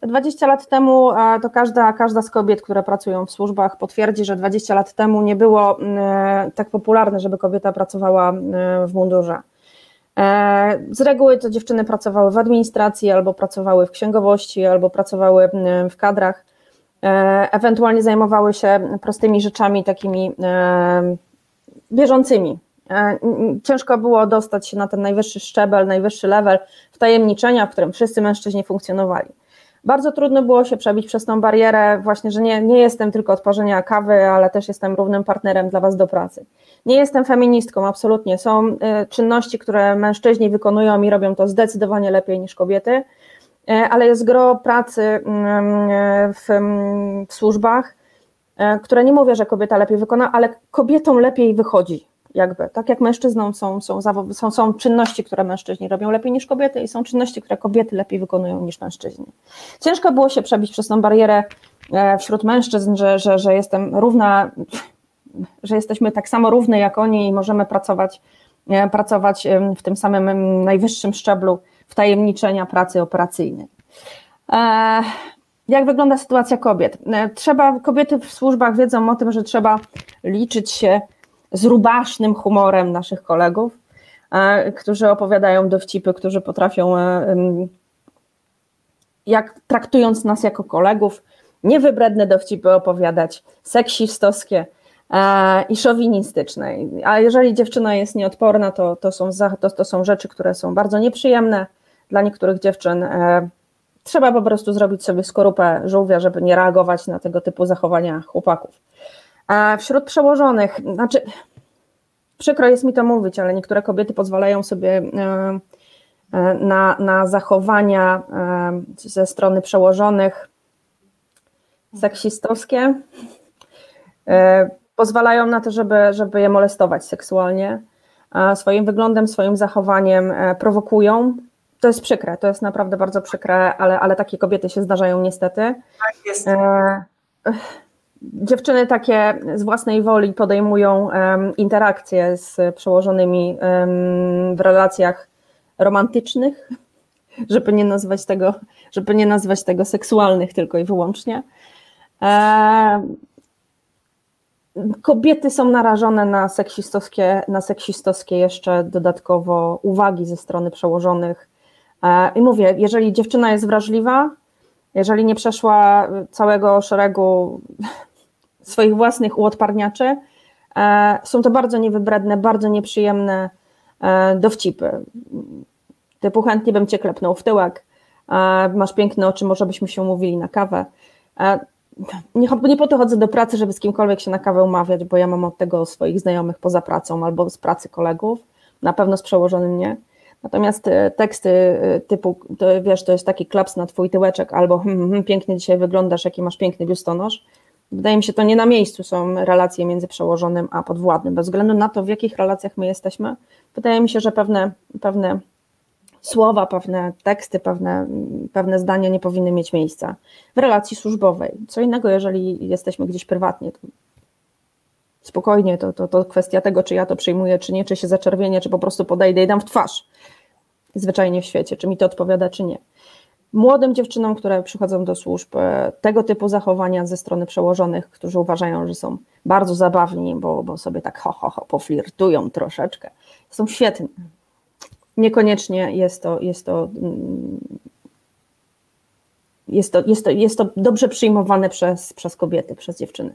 Te 20 lat temu to każda, każda z kobiet, które pracują w służbach, potwierdzi, że 20 lat temu nie było mm, tak popularne, żeby kobieta pracowała w mundurze. E, z reguły to dziewczyny pracowały w administracji, albo pracowały w księgowości, albo pracowały w kadrach, e, ewentualnie zajmowały się prostymi rzeczami takimi e, bieżącymi. Ciężko było dostać się na ten najwyższy szczebel, najwyższy level wtajemniczenia, w którym wszyscy mężczyźni funkcjonowali bardzo trudno było się przebić przez tą barierę, właśnie, że nie, nie jestem tylko od parzenia kawy, ale też jestem równym partnerem dla Was do pracy. Nie jestem feministką, absolutnie. Są czynności, które mężczyźni wykonują i robią to zdecydowanie lepiej niż kobiety, ale jest gro pracy mm, y, w, w służbach, które nie mówię, że kobieta lepiej wykona, ale kobietom lepiej wychodzi jakby, tak jak mężczyznom są, są, są, są czynności, które mężczyźni robią lepiej niż kobiety i są czynności, które kobiety lepiej wykonują niż mężczyźni. Ciężko było się przebić przez tą barierę e, wśród mężczyzn, że, że, że jestem równa, że jesteśmy tak samo równe jak oni i możemy pracować, e, pracować w tym samym najwyższym szczeblu wtajemniczenia pracy operacyjnej. E, jak wygląda sytuacja kobiet? Trzeba, kobiety w służbach wiedzą o tym, że trzeba liczyć się z rubasznym humorem naszych kolegów, e, którzy opowiadają dowcipy, którzy potrafią, e, jak traktując nas jako kolegów, niewybredne dowcipy opowiadać, seksistowskie e, i szowinistyczne. A jeżeli dziewczyna jest nieodporna, to, to, są, to, to są rzeczy, które są bardzo nieprzyjemne dla niektórych dziewczyn. Trzeba po prostu zrobić sobie skorupę żółwia, żeby nie reagować na tego typu zachowania chłopaków. Wśród przełożonych, znaczy, przykro jest mi to mówić, ale niektóre kobiety pozwalają sobie e, e, na, na zachowania e, ze strony przełożonych seksistowskie. Pozwalają na to, żeby, żeby je molestować seksualnie. Swoim wyglądem, swoim zachowaniem prowokują. To jest przykre, to jest naprawdę bardzo przykre, ale, ale takie kobiety się zdarzają niestety. Tak jest dziewczyny takie z własnej woli podejmują interakcje z przełożonymi w relacjach romantycznych, żeby nie nazwać tego, żeby nie nazwać tego seksualnych tylko i wyłącznie. Kobiety są narażone na seksistowskie, na seksistowskie jeszcze dodatkowo uwagi ze strony przełożonych. E, I mówię, jeżeli dziewczyna jest wrażliwa, jeżeli nie przeszła całego szeregu swoich własnych uodparniaczy, e, są to bardzo niewybredne, bardzo nieprzyjemne e, dowcipy. Typu chętnie bym cię klepnął w tyłek, masz piękne oczy, może byśmy się umówili na kawę. Nie, nie po to chodzę do pracy, żeby z kimkolwiek się na kawę umawiać, bo ja mam od tego swoich znajomych poza pracą albo z pracy kolegów, na pewno z przełożonym nie. Natomiast teksty typu, to wiesz, to jest taki klaps na twój tyłeczek, albo hm, hm, pięknie dzisiaj wyglądasz, jaki masz piękny biustonosz, Wydaje mi się, to nie na miejscu są relacje między przełożonym a podwładnym. Bez względu na to, w jakich relacjach my jesteśmy, wydaje mi się, że pewne, pewne słowa, pewne teksty, pewne, pewne zdania nie powinny mieć miejsca w relacji służbowej. Co innego, jeżeli jesteśmy gdzieś prywatnie, spokojnie, to, to, to kwestia tego, czy ja to przyjmuję, czy nie, czy się zaczerwienię, czy po prostu podejdę i dam w twarz. Zwyczajnie w świecie, czy mi to odpowiada, czy nie młodym dziewczynom, które przychodzą do służb, e, tego typu zachowania ze strony przełożonych, którzy uważają, że są bardzo zabawni, bo, bo sobie tak ho, ho, ho poflirtują troszeczkę, są świetne. Niekoniecznie jest to, jest to, mm, jest to, jest to, jest to dobrze przyjmowane przez, przez kobiety, przez dziewczyny.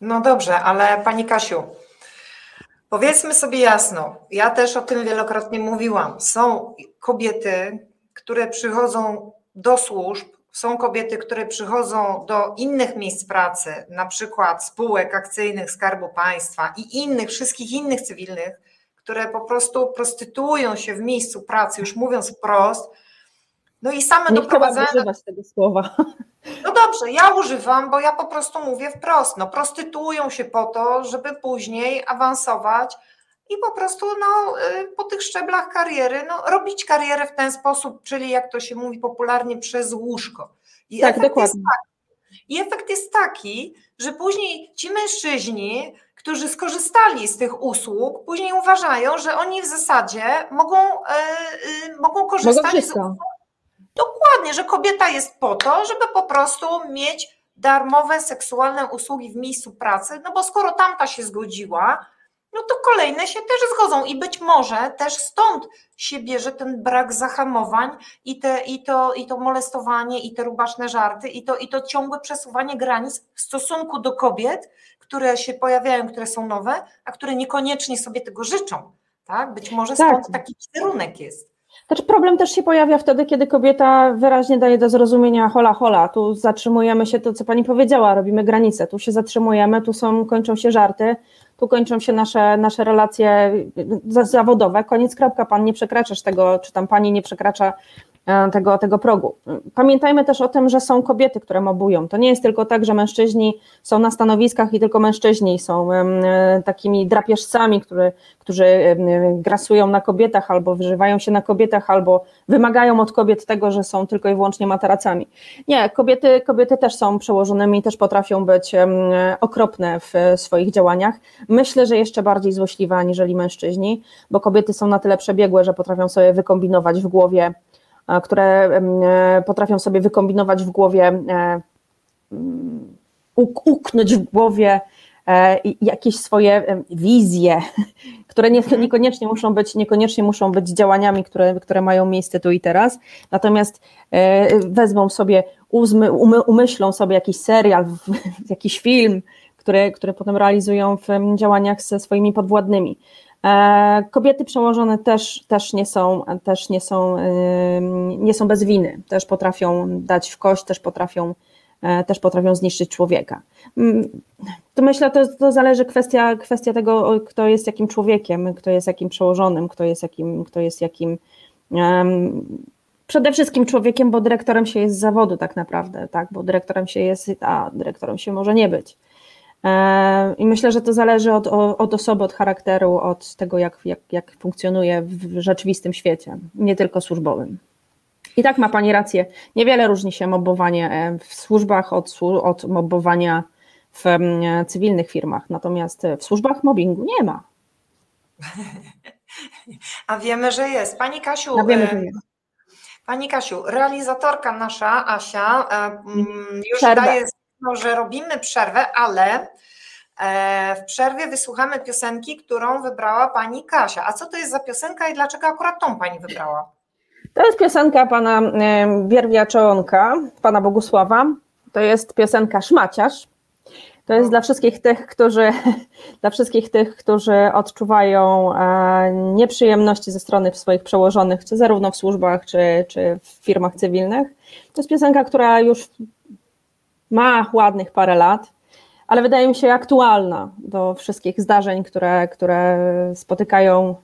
No dobrze, ale Pani Kasiu, powiedzmy sobie jasno, ja też o tym wielokrotnie mówiłam. Są kobiety, które przychodzą do służb, są kobiety, które przychodzą do innych miejsc pracy, na przykład spółek akcyjnych Skarbu Państwa i innych, wszystkich innych cywilnych, które po prostu prostytuują się w miejscu pracy, już mówiąc wprost, no i same Nie doprowadzają. Nie używać tego słowa. No dobrze, ja używam, bo ja po prostu mówię wprost. No, prostytuują się po to, żeby później awansować i po prostu no, y, po tych szczeblach kariery no, robić karierę w ten sposób, czyli jak to się mówi popularnie, przez łóżko. I tak, dokładnie. I efekt jest taki, że później ci mężczyźni, którzy skorzystali z tych usług, później uważają, że oni w zasadzie mogą, yy, mogą korzystać mogą z usług. Dokładnie, że kobieta jest po to, żeby po prostu mieć darmowe seksualne usługi w miejscu pracy, no bo skoro tamta się zgodziła, no to kolejne się też zgodzą i być może też stąd się bierze ten brak zahamowań i, te, i, to, i to molestowanie, i te rubaszne żarty, i to, i to ciągłe przesuwanie granic w stosunku do kobiet, które się pojawiają, które są nowe, a które niekoniecznie sobie tego życzą. Tak? Być może stąd tak. taki kierunek jest. Znaczy problem też się pojawia wtedy, kiedy kobieta wyraźnie daje do zrozumienia hola hola, tu zatrzymujemy się, to co pani powiedziała, robimy granice, tu się zatrzymujemy, tu są, kończą się żarty, tu kończą się nasze, nasze relacje zawodowe, koniec kropka, pan nie przekraczasz tego, czy tam pani nie przekracza tego, tego progu. Pamiętajmy też o tym, że są kobiety, które mobują. To nie jest tylko tak, że mężczyźni są na stanowiskach i tylko mężczyźni są e, takimi drapieżcami, który, którzy grasują na kobietach albo wyżywają się na kobietach, albo wymagają od kobiet tego, że są tylko i wyłącznie materacami. Nie, kobiety, kobiety też są przełożonymi, też potrafią być okropne w swoich działaniach. Myślę, że jeszcze bardziej złośliwe aniżeli mężczyźni, bo kobiety są na tyle przebiegłe, że potrafią sobie wykombinować w głowie które e, potrafią sobie wykombinować w głowie, e, uknąć w głowie e, jakieś swoje wizje, które mhm. niekoniecznie muszą być, niekoniecznie muszą być działaniami, które, które mają miejsce tu i teraz, natomiast wezmą sobie, umyślą sobie jakiś serial, jakiś film, który, który potem realizują w działaniach ze swoimi podwładnymi. E, kobiety przełożone też, też, nie, są, też nie, są, nie są bez winy, też potrafią dać w kość, też potrafią, e, też potrafią zniszczyć człowieka. Mm, to myślę, to, to zależy kwestia, kwestia tego, kto jest jakim człowiekiem, kto jest jakim przełożonym, kto jest jakim, kto jest jakim przede wszystkim człowiekiem, bo dyrektorem się jest z zawodu tak naprawdę, tak, bo dyrektorem się jest, a dyrektorem się może nie być. E, I myślę, że to zależy od, od osoby, od charakteru, od tego, jak, jak, jak funkcjonuje w rzeczywistym świecie, nie tylko służbowym. I tak ma Pani rację. Niewiele różni się mobbowanie e, w służbach od, od mobbowania w cywilnych firmach. Natomiast w służbach mobbingu nie ma. A wiemy, że jest. Pani Kasiu, wiemy, że jest. Pani Kasiu, realizatorka nasza, Asia, już Przerwę. daje że robimy przerwę, ale e, w przerwie wysłuchamy piosenki, którą wybrała pani Kasia. A co to jest za piosenka i dlaczego akurat tą pani wybrała? To jest piosenka pana Bierwia-Czołonka, pana Bogusława. To jest piosenka Szmaciarz. To jest dla wszystkich tych, którzy, dla wszystkich tych, którzy odczuwają e, nieprzyjemności ze strony swoich przełożonych, czy zarówno w służbach, czy, czy w firmach cywilnych. To jest piosenka, która już ma ładnych parę lat, ale wydaje mi się aktualna do wszystkich zdarzeń, które, które spotykają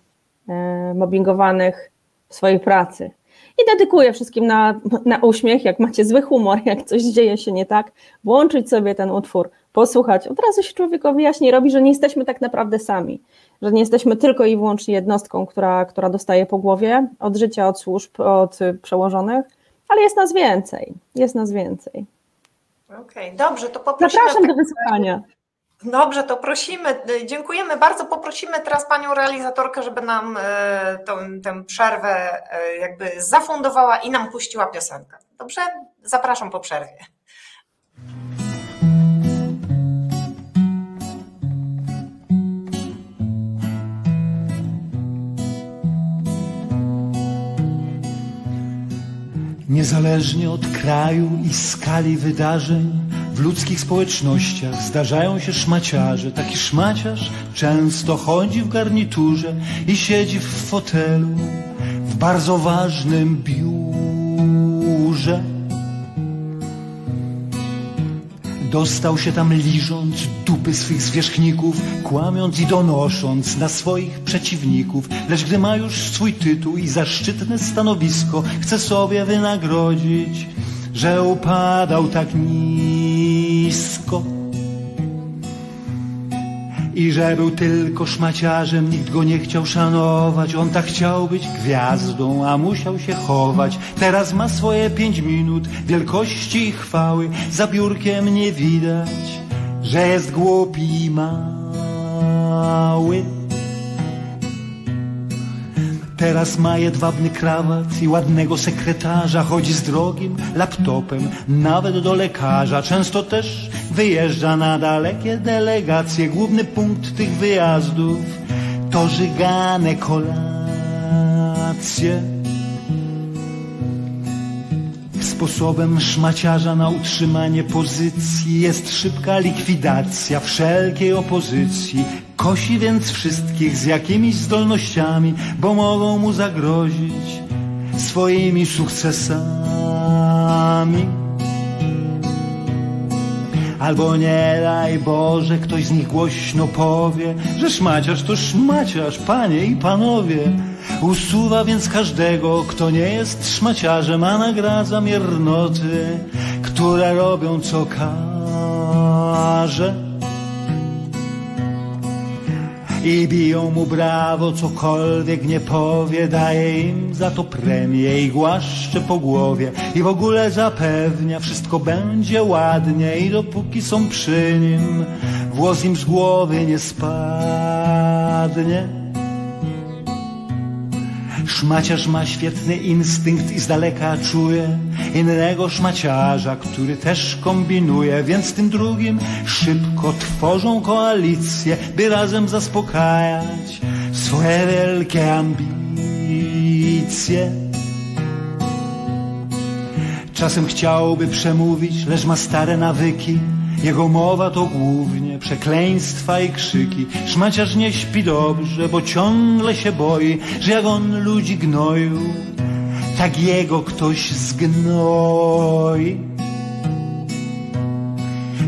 e, mobbingowanych w swojej pracy. I dedykuję wszystkim na, na uśmiech, jak macie zły humor, jak coś dzieje się nie tak, włączyć sobie ten utwór, posłuchać. Od razu się człowiekowi jaśniej robi, że nie jesteśmy tak naprawdę sami, że nie jesteśmy tylko i wyłącznie jednostką, która, która dostaje po głowie od życia, od służb, od przełożonych, ale jest nas więcej, jest nas więcej. Okej, okay, dobrze, to poprosimy. Zapraszam do wysłuchania. Dobrze, to prosimy, dziękujemy bardzo. Poprosimy teraz panią realizatorkę, żeby nam e, tą, tę przerwę e, jakby zafundowała i nam puściła piosenkę. Dobrze? Zapraszam po przerwie. Niezależnie od kraju i skali wydarzeń, w ludzkich społecznościach zdarzają się szmaciarze. Taki szmaciarz często chodzi w garniturze i siedzi w fotelu w bardzo ważnym biurze. Dostał się tam liżąc dupy swych zwierzchników, kłamiąc i donosząc na swoich przeciwników. Lecz gdy ma już swój tytuł i zaszczytne stanowisko, chce sobie wynagrodzić, że upadał tak nisko. I że był tylko szmaciarzem, nikt go nie chciał szanować. On tak chciał być gwiazdą, a musiał się chować. Teraz ma swoje pięć minut wielkości i chwały. Za biurkiem nie widać, że jest głupi i mały. Teraz ma jedwabny krawat i ładnego sekretarza, chodzi z drogim laptopem, nawet do lekarza. Często też wyjeżdża na dalekie delegacje. Główny punkt tych wyjazdów to żygane kolacje. Sposobem szmaciarza na utrzymanie pozycji jest szybka likwidacja wszelkiej opozycji. Kosi więc wszystkich z jakimiś zdolnościami, bo mogą mu zagrozić swoimi sukcesami. Albo nie daj Boże, ktoś z nich głośno powie, że szmaciarz to szmaciarz, panie i panowie. Usuwa więc każdego, kto nie jest szmaciarzem, a nagradza miernoty, które robią co każe. I biją mu brawo, cokolwiek nie powie, daje im za to premię i głaszcze po głowie. I w ogóle zapewnia, wszystko będzie ładnie i dopóki są przy nim, włos im z głowy nie spadnie. Szmaciarz ma świetny instynkt i z daleka czuje innego szmaciarza, który też kombinuje, więc tym drugim szybko tworzą koalicję, by razem zaspokajać swoje wielkie ambicje. Czasem chciałby przemówić, lecz ma stare nawyki jego mowa to głównie przekleństwa i krzyki. Szmaciarz nie śpi dobrze, bo ciągle się boi, że jak on ludzi gnoił, tak jego ktoś zgnoi.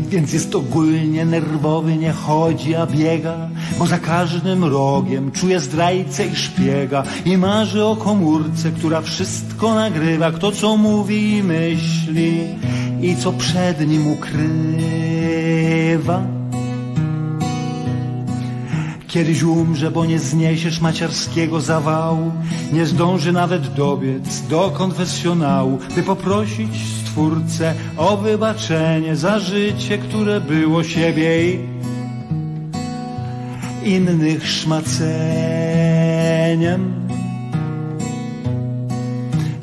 Więc jest ogólnie nerwowy, nie chodzi, a biega, bo za każdym rogiem czuje zdrajcę i szpiega i marzy o komórce, która wszystko nagrywa, kto co mówi i myśli i co przed nim ukrywa. Kiedyś umrze, bo nie zniesiesz maciarskiego zawału, nie zdąży nawet dobiec do konfesjonału, by poprosić Stwórcę o wybaczenie za życie, które było siebie i innych szmaceniem.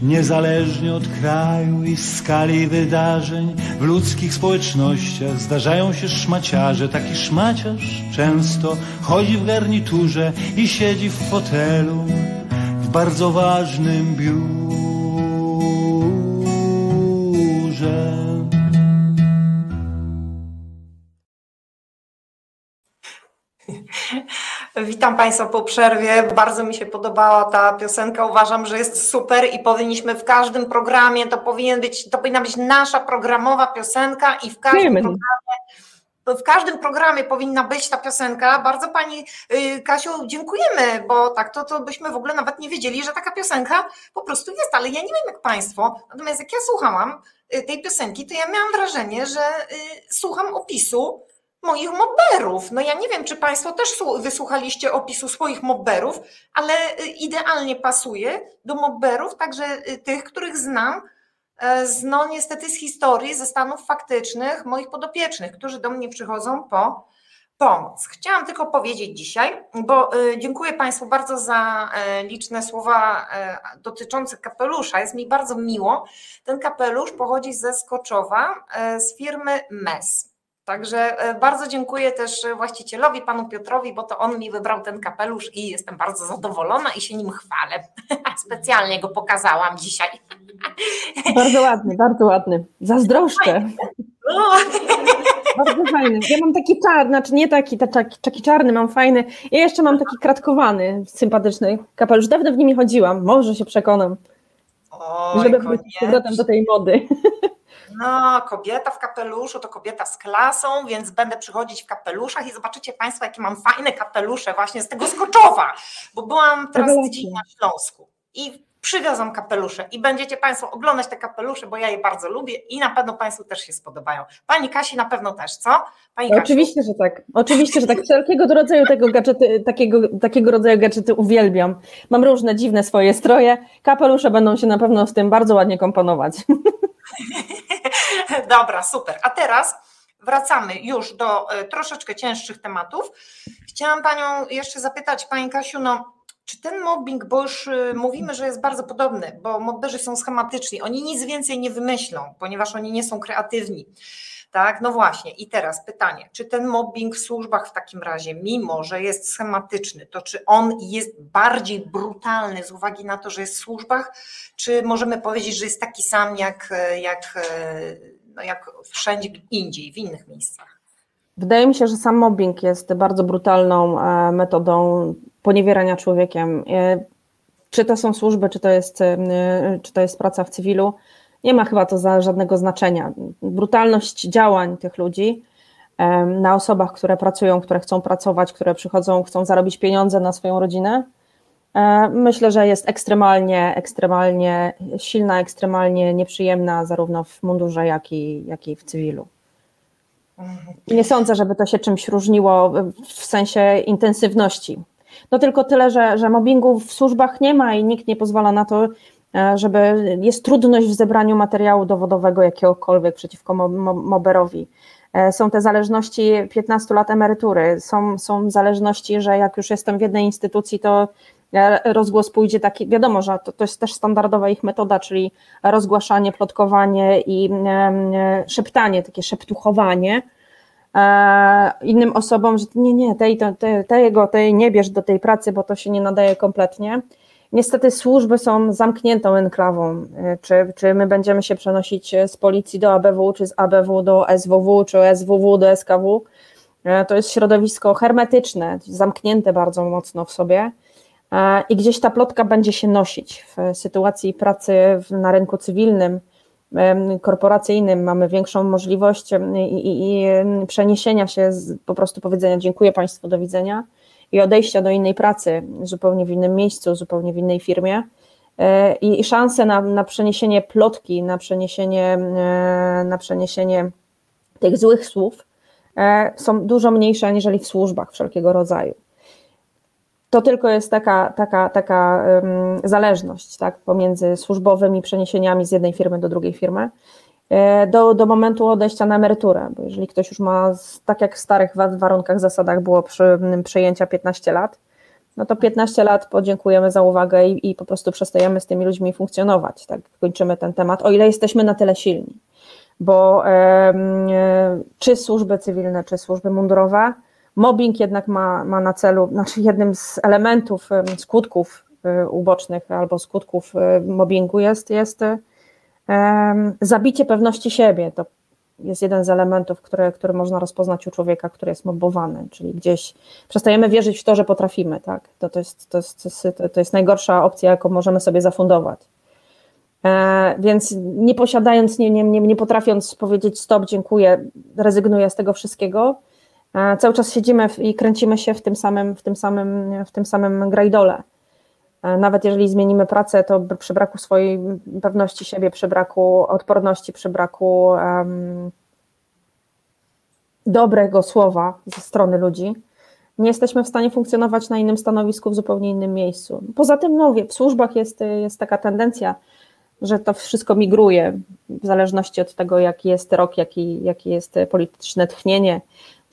Niezależnie od kraju i skali wydarzeń w ludzkich społecznościach zdarzają się szmaciarze. Taki szmaciarz często chodzi w garniturze i siedzi w fotelu w bardzo ważnym biurze. Witam Państwa po przerwie. Bardzo mi się podobała ta piosenka. Uważam, że jest super i powinniśmy w każdym programie, to powinien być, to powinna być nasza programowa piosenka i w każdym programie w każdym programie powinna być ta piosenka. Bardzo Pani y, Kasiu dziękujemy, bo tak to, to byśmy w ogóle nawet nie wiedzieli, że taka piosenka po prostu jest, ale ja nie wiem jak Państwo, natomiast jak ja słuchałam y, tej piosenki, to ja miałam wrażenie, że słucham opisu moich mobberów. No ja nie wiem, czy Państwo też wysłuchaliście opisu swoich mobberów, ale y, idealnie pasuje do mobberów, także y, tych, których znam, e, z, no niestety z historii, ze stanów faktycznych moich podopiecznych, którzy do mnie przychodzą po pomoc. Chciałam tylko powiedzieć dzisiaj, bo y, dziękuję Państwu bardzo za e, liczne słowa e, dotyczące kapelusza. Jest mi bardzo miło. Ten kapelusz pochodzi ze Skoczowa, z firmy MES. Także e, bardzo dziękuję też właścicielowi, panu Piotrowi, bo to on mi wybrał ten kapelusz i jestem bardzo zadowolona i się nim chwalę. Specjalnie go pokazałam dzisiaj. Bardzo ładny, bardzo ładny. Zazdroszczę. No. Bardzo fajny. Ja mam taki czarny, znaczy nie taki, taki, taki czarny, mam fajny. Ja jeszcze mam taki kratkowany, sympatyczny kapelusz. Dawno w nim chodziłam, może się przekonam. Oj, żeby wrócić powrotem do tej mody. No, kobieta w kapeluszu to kobieta z klasą, więc będę przychodzić w kapeluszach i zobaczycie Państwo, jakie mam fajne kapelusze właśnie z tego Skoczowa, bo byłam teraz tydzień na Śląsku i przywiozą kapelusze i będziecie Państwo oglądać te kapelusze, bo ja je bardzo lubię i na pewno Państwu też się spodobają. Pani Kasi na pewno też, co? Pani? Oczywiście, że tak. Oczywiście, że tak. Wszelkiego rodzaju tego gadżety, takiego, takiego rodzaju gadżety uwielbiam. Mam różne dziwne swoje stroje. Kapelusze będą się na pewno z tym bardzo ładnie komponować. Dobra, super. A teraz wracamy już do e, troszeczkę cięższych tematów. Chciałam Panią jeszcze zapytać, Pani Kasiu, no, czy ten mobbing, bo już e, mówimy, że jest bardzo podobny, bo mobberzy są schematyczni, oni nic więcej nie wymyślą, ponieważ oni nie są kreatywni. Tak, no właśnie. I teraz pytanie, czy ten mobbing w służbach w takim razie, mimo że jest schematyczny, to czy on jest bardziej brutalny z uwagi na to, że jest w służbach, czy możemy powiedzieć, że jest taki sam jak, jak, no jak wszędzie indziej, w innych miejscach? Wydaje mi się, że sam mobbing jest bardzo brutalną e, metodą poniewierania człowiekiem. E, czy to są służby, czy to jest, e, czy to jest praca w cywilu, nie ma chyba to za żadnego znaczenia. Brutalność działań tych ludzi na osobach, które pracują, które chcą pracować, które przychodzą, chcą zarobić pieniądze na swoją rodzinę, myślę, że jest ekstremalnie, ekstremalnie silna, ekstremalnie nieprzyjemna, zarówno w mundurze, jak i, jak i w cywilu. Nie sądzę, żeby to się czymś różniło w sensie intensywności. No tylko tyle, że, że mobbingu w służbach nie ma i nikt nie pozwala na to, E, żeby jest trudność w zebraniu materiału dowodowego jakiegokolwiek przeciwko moberowi. E, są te zależności 15 lat emerytury, są, są zależności, że jak już jestem w jednej instytucji, to e, rozgłos pójdzie taki, wiadomo, że to, to jest też standardowa ich metoda, czyli rozgłaszanie, plotkowanie i szeptanie, takie szeptuchowanie innym osobom, że nie, nie, tej, tej, tego, tej nie bierz do tej pracy, bo to się nie nadaje kompletnie. Niestety służby są zamkniętą enklawą. Czy, czy my będziemy się przenosić z policji do ABW, czy z ABW do SWW, czy SWW do SKW? To jest środowisko hermetyczne, zamknięte bardzo mocno w sobie i gdzieś ta plotka będzie się nosić. W sytuacji pracy na rynku cywilnym, korporacyjnym mamy większą możliwość i, i, i przeniesienia się, z, po prostu powiedzenia dziękuję Państwu, do widzenia i odejścia do innej pracy, zupełnie w innym miejscu, zupełnie w innej firmie. E, I szanse na, na przeniesienie plotki, na przeniesienie, e, na przeniesienie tych złych słów e, są dużo mniejsze aniżeli w służbach wszelkiego rodzaju. To tylko jest taka, taka, taka um, zależność tak, pomiędzy służbowymi przeniesieniami z jednej firmy do drugiej firmy. E, do, do momentu odejścia na emeryturę, bo jeżeli ktoś już ma, tak jak w starych warunkach, zasadach było przy, przejęcia 15 lat, no to 15 lat podziękujemy za uwagę i, i po prostu przestajemy z tymi ludźmi funkcjonować. Tak, kończymy ten temat, o ile jesteśmy na tyle silni. Bo e, czy służby cywilne, czy służby mundurowe, mobbing jednak ma, ma na celu, znaczy jednym z elementów, skutków e, ubocznych albo skutków e, mobbingu jest, jest zabicie pewności siebie. To jest jeden z elementów, który, który można rozpoznać u człowieka, który jest mobowany, czyli gdzieś przestajemy wierzyć w to, że potrafimy, tak? To, to, jest, to, jest, to jest najgorsza opcja, jaką możemy sobie zafundować. E, więc nie posiadając, nie, nie, nie, nie potrafiąc powiedzieć stop, dziękuję, rezygnuję z tego wszystkiego, e, cały czas siedzimy i kręcimy się w tym samym, w tym samym, w tym samym grajdole. Nawet jeżeli zmienimy pracę, to przy braku swojej pewności siebie, przy braku odporności, przy braku um, dobrego słowa ze strony ludzi, nie jesteśmy w stanie funkcjonować na innym stanowisku, w zupełnie innym miejscu. Poza tym, no, w służbach jest, jest taka tendencja, że to wszystko migruje w zależności od tego, jaki jest rok, jaki, jaki jest polityczne tchnienie,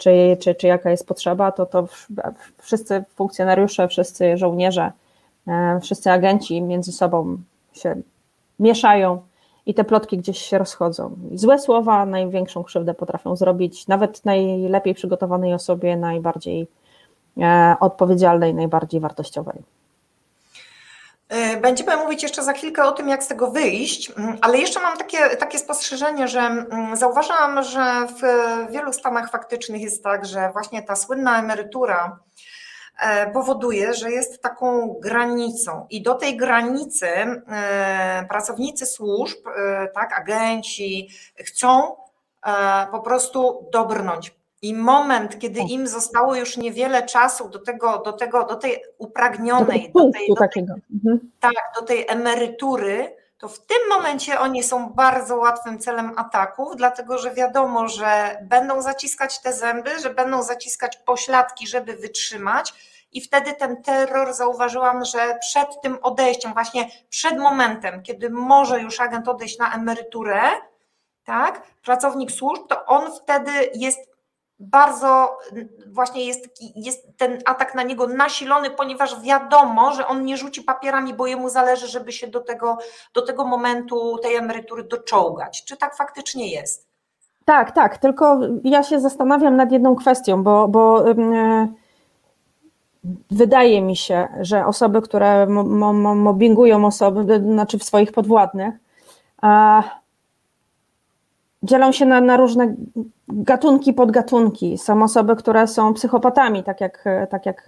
czy, czy, czy jaka jest potrzeba, to, to wszyscy funkcjonariusze, wszyscy żołnierze, e, wszyscy agenci między sobą się mieszają i te plotki gdzieś się rozchodzą. złe słowa największą krzywdę potrafią zrobić nawet najlepiej przygotowanej osobie, najbardziej e, odpowiedzialnej, najbardziej wartościowej. E, będziemy mówić jeszcze za chwilkę o tym, jak z tego wyjść, mm, ale jeszcze mam takie, takie spostrzeżenie, że mm, zauważam, że w wielu stanach faktycznych jest tak, że właśnie ta słynna emerytura e, powoduje, że jest taką granicą. I do tej granicy e, pracownicy służb, tak, agenci chcą po prostu dobrnąć, i moment, kiedy tak. im zostało już niewiele czasu do tego, do tego, do tej upragnionej, do, tej, do tej, mhm. tak, do tej emerytury, to w tym momencie oni są bardzo łatwym celem ataków, dlatego że wiadomo, że będą zaciskać te zęby, że będą zaciskać pośladki, żeby wytrzymać. I wtedy ten terror zauważyłam, że przed tym odejściem, właśnie przed momentem, kiedy może już agent odejść na emeryturę, tak, pracownik służb, to on wtedy jest bardzo właśnie jest, jest ten atak na niego nasilony, ponieważ wiadomo, że on nie rzuci papierami, bo jemu zależy, żeby się do tego, do tego momentu tej emerytury doczołgać. Czy tak faktycznie jest? Tak, tak, tylko ja się zastanawiam nad jedną kwestią, bo, bo yy, wydaje mi się, że osoby, które mobbingują osoby, znaczy w swoich podwładnych, yy, dzielą się na, na, różne gatunki, podgatunki. Są osoby, które są psychopatami, tak jak, tak jak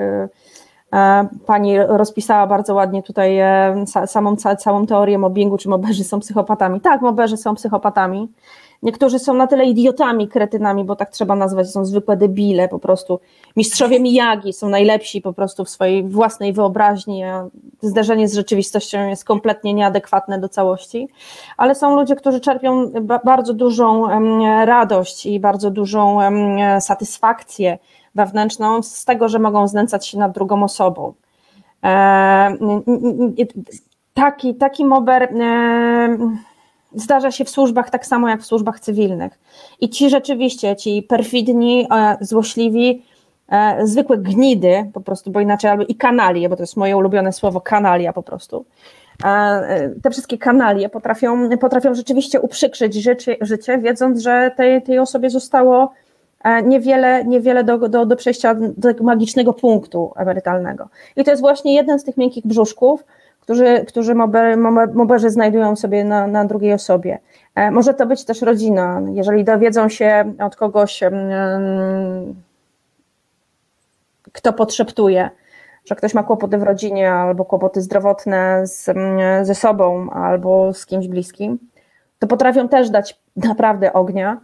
e, pani rozpisała bardzo ładnie tutaj e, samą, całą teorię mobbingu, czy moberzy są psychopatami. Tak, moberzy są psychopatami. Niektórzy są na tyle idiotami, kretynami, bo tak trzeba nazwać, są zwykłe debile po prostu. Mistrzowie Miyagi są najlepsi po prostu w swojej własnej wyobraźni, a zderzenie z rzeczywistością jest kompletnie nieadekwatne do całości. Ale są ludzie, którzy czerpią bardzo dużą radość i bardzo dużą satysfakcję wewnętrzną z tego, że mogą znęcać się nad drugą osobą. E, taki, taki mober zdarza się w służbach tak samo jak w służbach cywilnych. I ci rzeczywiście, ci perfidni, e, złośliwi, e, zwykłe gnidy, po prostu, bo inaczej, albo i kanalie, bo to jest moje ulubione słowo, kanalia po prostu. E, te wszystkie kanalie potrafią, potrafią rzeczywiście uprzykrzyć życie, życie wiedząc, że tej, tej osobie zostało niewiele, niewiele do, do, do przejścia do magicznego punktu emerytalnego. I to jest właśnie jeden z tych miękkich brzuszków, którzy, którzy moberzy, znajdują sobie na, na drugiej osobie. E, może to być też rodzina. Jeżeli dowiedzą się od kogoś, kto podszeptuje, że ktoś ma kłopoty w rodzinie albo kłopoty zdrowotne z, ze sobą albo z kimś bliskim, to potrafią też dać naprawdę ognia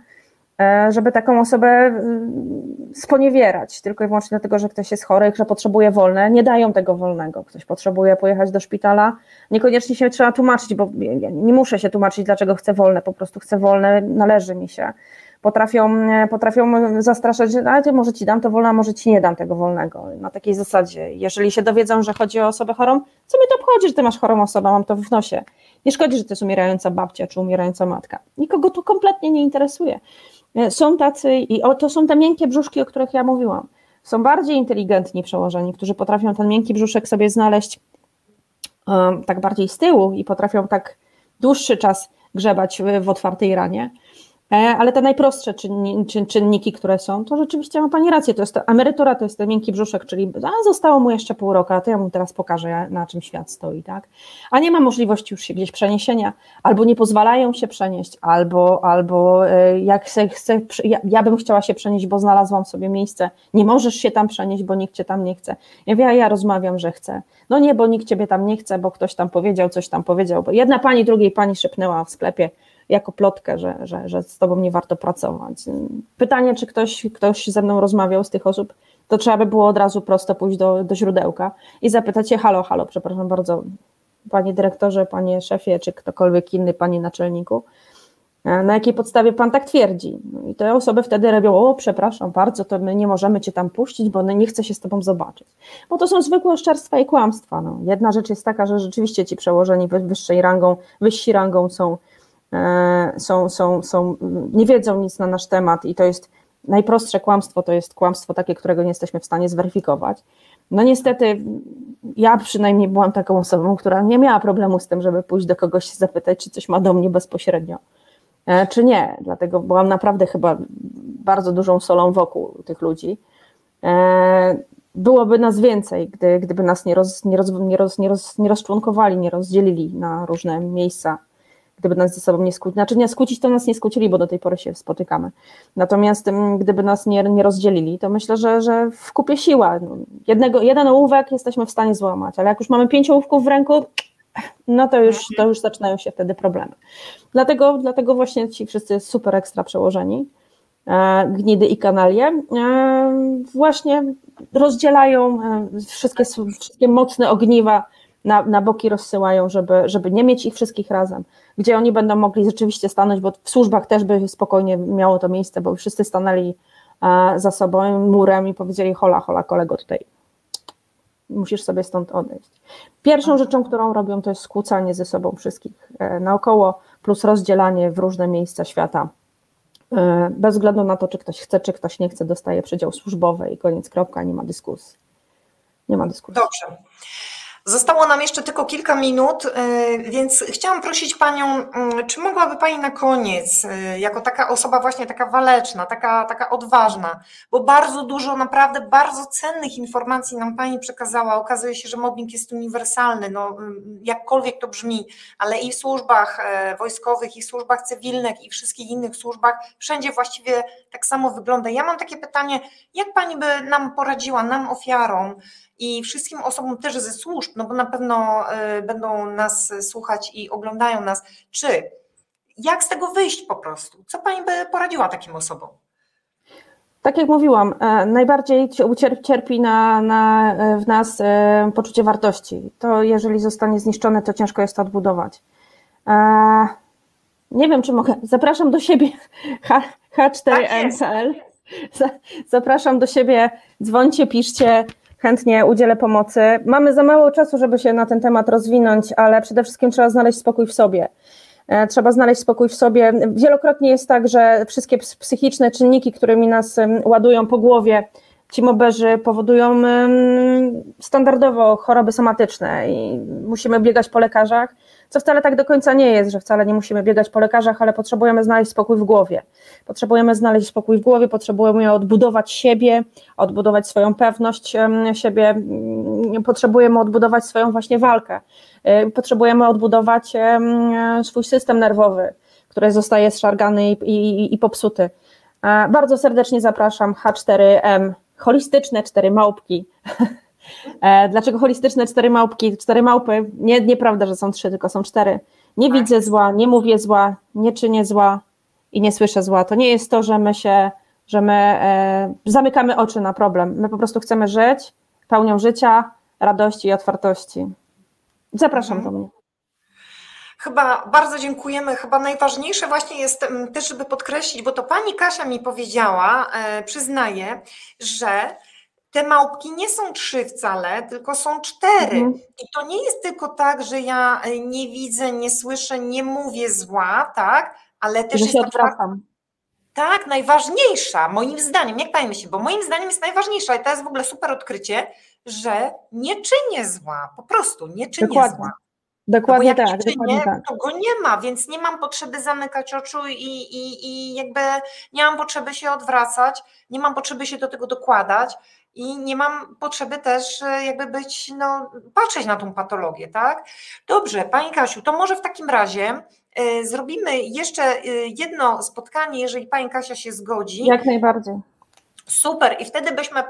żeby taką osobę mm, sponiewierać, tylko i wyłącznie dlatego, że ktoś jest chory, że potrzebuje wolne, nie dają tego wolnego. Ktoś potrzebuje pojechać do szpitala, niekoniecznie się trzeba tłumaczyć, bo nie muszę się tłumaczyć, dlaczego chcę wolne, po prostu chcę wolne, należy mi się. Potrafią, e, potrafią zastraszać, że a ty może ci dam to wolne, a może ci nie dam tego wolnego. Na takiej zasadzie. Jeżeli się dowiedzą, że chodzi o osobę chorą, co mi to obchodzi, że ty masz chorą osobę, mam to w nosie. Nie szkodzi, że to jest umierająca babcia czy umierająca matka. Nikogo to kompletnie nie interesuje. E, są tacy, i to są te miękkie brzuszki, o których ja mówiłam. Są bardziej inteligentni przełożeni, którzy potrafią ten miękki brzuszek sobie znaleźć um, tak bardziej z tyłu i potrafią tak dłuższy czas grzebać w, w otwartej ranie. E, ale te najprostsze czynniki, które są, to rzeczywiście ma Pani rację, to jest to, emerytura to jest ten miękki brzuszek, czyli a zostało mu jeszcze pół roku, a to ja mu teraz pokażę, na czym świat stoi, tak? A nie ma możliwości już się gdzieś przeniesienia, albo nie pozwalają się przenieść, albo, albo e, jak chcę, chcę ja, ja, bym chciała się przenieść, bo znalazłam sobie miejsce, nie możesz się tam przenieść, bo nikt cię tam nie chce. Ja wiem, ja rozmawiam, że chcę. No nie, bo nikt ciebie tam nie chce, bo ktoś tam powiedział, coś tam powiedział, bo jedna pani drugiej pani szepnęła w sklepie, jako plotkę, że, że, że z tobą nie warto pracować. Pytanie, czy ktoś, ktoś ze mną rozmawiał z tych osób, to trzeba by było od razu prosto pójść do, do źródełka i zapytać się, halo, halo, przepraszam bardzo, panie dyrektorze, panie szefie, czy ktokolwiek inny, panie naczelniku, e, na jakiej podstawie pan tak twierdzi? No I te osoby wtedy robią, o przepraszam bardzo, to my nie możemy cię tam puścić, bo nie chce się z tobą zobaczyć. Bo to są zwykłe oszczerstwa i kłamstwa. No. Jedna rzecz jest taka, że rzeczywiście ci przełożeni wyższej rangą, wyżsi rangą są są, są, są, nie wiedzą nic na nasz temat i to jest najprostsze kłamstwo, to jest kłamstwo takie, którego nie jesteśmy w stanie zweryfikować. No niestety, ja przynajmniej byłam taką osobą, która nie miała problemu z tym, żeby pójść do kogoś się zapytać, czy coś ma do mnie bezpośrednio, e, czy nie. Dlatego byłam naprawdę chyba bardzo dużą solą wokół tych ludzi. E, byłoby nas więcej, gdy, gdyby nas nie, roz, nie, roz, nie, roz, nie, roz, nie rozczłonkowali, nie rozdzielili na różne miejsca gdyby nas ze sobą nie skłócić. Znaczy nie skłócić, to nas nie skłócili, bo do tej pory się spotykamy. Natomiast mm, gdyby nas nie, nie rozdzielili, to myślę, że, że w kupie siła. No, jednego, jeden ołówek jesteśmy w stanie złamać, ale jak już mamy pięć ołówków w ręku, no to już, to już zaczynają się wtedy problemy. Dlatego, dlatego właśnie ci wszyscy super ekstra przełożeni, e, gnidy i kanalie, e, właśnie rozdzielają e, wszystkie, wszystkie mocne ogniwa na, na boki rozsyłają, żeby, żeby nie mieć ich wszystkich razem, gdzie oni będą mogli rzeczywiście stanąć, bo w służbach też by spokojnie miało to miejsce, bo wszyscy stanęli e, za sobą murem i powiedzieli hola, hola kolego tutaj, musisz sobie stąd odejść. Pierwszą rzeczą, którą robią, to jest skłócanie ze sobą wszystkich e, naokoło, plus rozdzielanie w różne miejsca świata. E, bez względu na to, czy ktoś chce, czy ktoś nie chce, dostaje przedział służbowy i koniec, kropka, nie ma dyskusji. Nie ma dyskusji. Dobrze. Zostało nam jeszcze tylko kilka minut, y, więc chciałam prosić Panią, czy mogłaby Pani na koniec, y, jako taka osoba właśnie taka waleczna, taka, taka odważna, bo bardzo dużo, naprawdę bardzo cennych informacji nam Pani przekazała. Okazuje się, że mobbing jest uniwersalny, no, jakkolwiek to brzmi, ale i w służbach e, wojskowych, i w służbach cywilnych, i wszystkich innych służbach, wszędzie właściwie tak samo wygląda. Ja mam takie pytanie, jak Pani by nam poradziła, nam ofiarom, i wszystkim osobom też ze służb, no bo na pewno y, będą nas słuchać i oglądają nas, czy jak z tego wyjść po prostu? Co Pani by poradziła takim osobom? Tak jak mówiłam, e, najbardziej cierpi na, na, w nas e, poczucie wartości. To jeżeli zostanie zniszczone, to ciężko jest to odbudować. E, nie wiem, czy mogę. Zapraszam do siebie H4NCL. Tak Zapraszam do siebie, dzwońcie, piszcie, chętnie udzielę pomocy. Mamy za mało czasu, żeby się na ten temat rozwinąć, ale przede wszystkim trzeba znaleźć spokój w sobie. E, trzeba znaleźć spokój w sobie. Wielokrotnie jest tak, że wszystkie psychiczne czynniki, którymi nas ładują po głowie, ci moberzy powodują standardowo choroby somatyczne i musimy biegać po lekarzach co wcale tak do końca nie jest, że wcale nie musimy biegać po lekarzach, ale potrzebujemy znaleźć spokój w głowie. Potrzebujemy znaleźć spokój w głowie, potrzebujemy odbudować siebie, odbudować swoją pewność siebie, mm, potrzebujemy odbudować swoją właśnie walkę. Y, potrzebujemy odbudować swój system nerwowy, który zostaje zszargany i, i, i popsuty. Bardzo serdecznie zapraszam H4M, holistyczne cztery małpki. E, dlaczego holistyczne cztery małpki, cztery małpy? Nie, nieprawda, że są trzy, tylko są cztery. Nie tak. widzę zła, nie mówię zła, nie czynię zła i nie słyszę zła. To nie jest to, że my się, że my e, zamykamy oczy na problem. My po prostu chcemy żyć pełnią życia, radości i otwartości. Zapraszam mhm. do mnie. Chyba bardzo dziękujemy. Chyba najważniejsze właśnie jest mm, też, żeby podkreślić, bo to pani Kasia mi powiedziała, e, przyznaję, że te małpki nie są trzy wcale, tylko są cztery. Mhm. I to nie jest tylko tak, że ja e, nie widzę, nie słyszę, nie mówię zła, tak? Ale też jest odwracam. Tak, najważniejsza, moim zdaniem, jak pani myśli, bo moim zdaniem jest najważniejsza i to jest w ogóle super odkrycie, że nie czynię zła, po prostu nie czynię Dokładnie. zła. Dokładnie no bo jak tak, czynię, dokładnie tak. to go nie ma, więc nie mam potrzeby zamykać oczu i, i, i jakby nie mam potrzeby się odwracać, nie mam potrzeby się do tego dokładać i nie mam potrzeby też e, jakby być, no, patrzeć na tą patologię, tak? Dobrze, Pani Kasiu, to może w takim razie y, zrobimy jeszcze y, jedno spotkanie, jeżeli Pani Kasia się zgodzi. Jak najbardziej. Super, i wtedy byśmy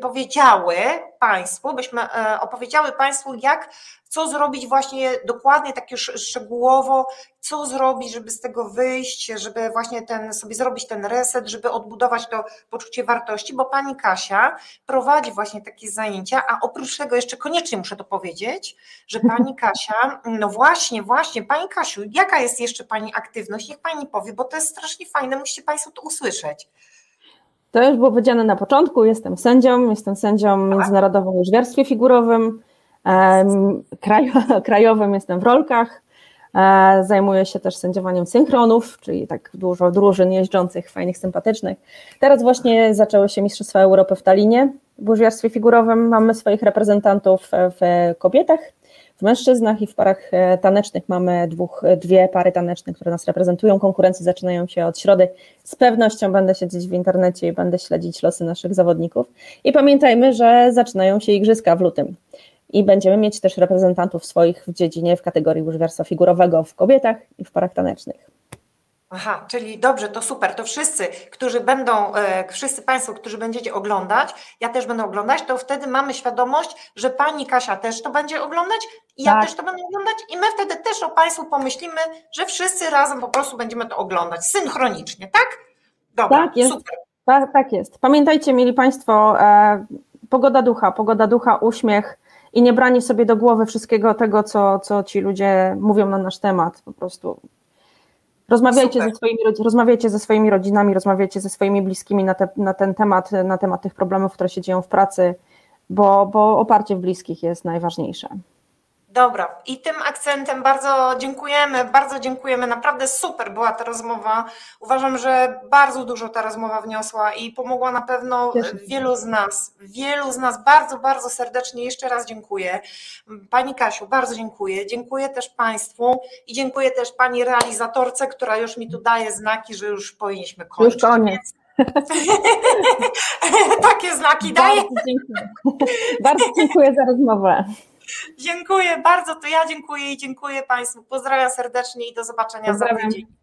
powiedziały Państwu, byśmy e, opowiedziały Państwu, jak, co zrobić właśnie dokładnie, tak już szczegółowo, co zrobić, żeby z tego wyjść, żeby właśnie ten, sobie zrobić ten reset, żeby odbudować to poczucie wartości, bo Pani Kasia prowadzi właśnie takie zajęcia, a oprócz tego jeszcze koniecznie muszę to powiedzieć, że Pani Kasia, no właśnie, właśnie, Pani Kasiu, jaka jest jeszcze Pani aktywność? Niech Pani powie, bo to jest strasznie fajne, musicie Państwo to usłyszeć. To już było powiedziane na początku. Jestem sędzią, jestem sędzią międzynarodowym w łyżwiarstwie figurowym, krajowym jestem w rolkach. E, zajmuję się też sędziowaniem synchronów, czyli tak dużo drużyn jeżdżących, fajnych, sympatycznych. Teraz właśnie zaczęły się Mistrzostwa Europy w Talinie w łyżwiarstwie figurowym. Mamy swoich reprezentantów w kobietach, w mężczyznach i w parach e, tanecznych mamy dwóch, dwie pary taneczne, które nas reprezentują. Konkurencje zaczynają się od środy. Z pewnością będę siedzieć w internecie i będę śledzić losy naszych zawodników. I pamiętajmy, że zaczynają się igrzyska w lutym. I będziemy mieć też reprezentantów swoich w dziedzinie w kategorii łyżwiarstwa figurowego w kobietach i w parach tanecznych. Aha, czyli dobrze, to super. To wszyscy, którzy będą, e, wszyscy Państwo, którzy będziecie oglądać, ja też będę oglądać, to wtedy mamy świadomość, że Pani Kasia też to będzie oglądać i ja Tak. też to będę oglądać i my wtedy też o Państwu pomyślimy, że wszyscy razem po prostu będziemy to oglądać synchronicznie, tak? Dobra, Tak jest. super. Tak, tak jest. Pamiętajcie, mieli Państwo, e, pogoda ducha, pogoda ducha, uśmiech i nie branie sobie do głowy wszystkiego tego, co, co ci ludzie mówią na nasz temat. Po prostu rozmawiajcie Super. ze, swoimi, rozmawiajcie ze swoimi rodzinami, rozmawiajcie ze swoimi bliskimi na, te, na ten temat, na temat tych problemów, które się dzieją w pracy, bo, bo oparcie w bliskich jest najważniejsze. Dobra, i tym akcentem bardzo dziękujemy, bardzo dziękujemy. Naprawdę super była ta rozmowa. Uważam, że bardzo dużo ta rozmowa wniosła i pomogła na pewno wielu z nas. Wielu z nas bardzo, bardzo serdecznie jeszcze raz dziękuję. Pani Kasiu, bardzo dziękuję. Dziękuję też Państwu i dziękuję też Pani realizatorce, która już mi tu daje znaki, że już powinniśmy kończyć. Już koniec. Takie znaki daje. Bardzo dziękuję. Bardzo dziękuję za rozmowę. Dziękuję bardzo, to ja dziękuję i dziękuję Państwu. Pozdrawiam serdecznie i do zobaczenia za Pozdrawiam. tydzień.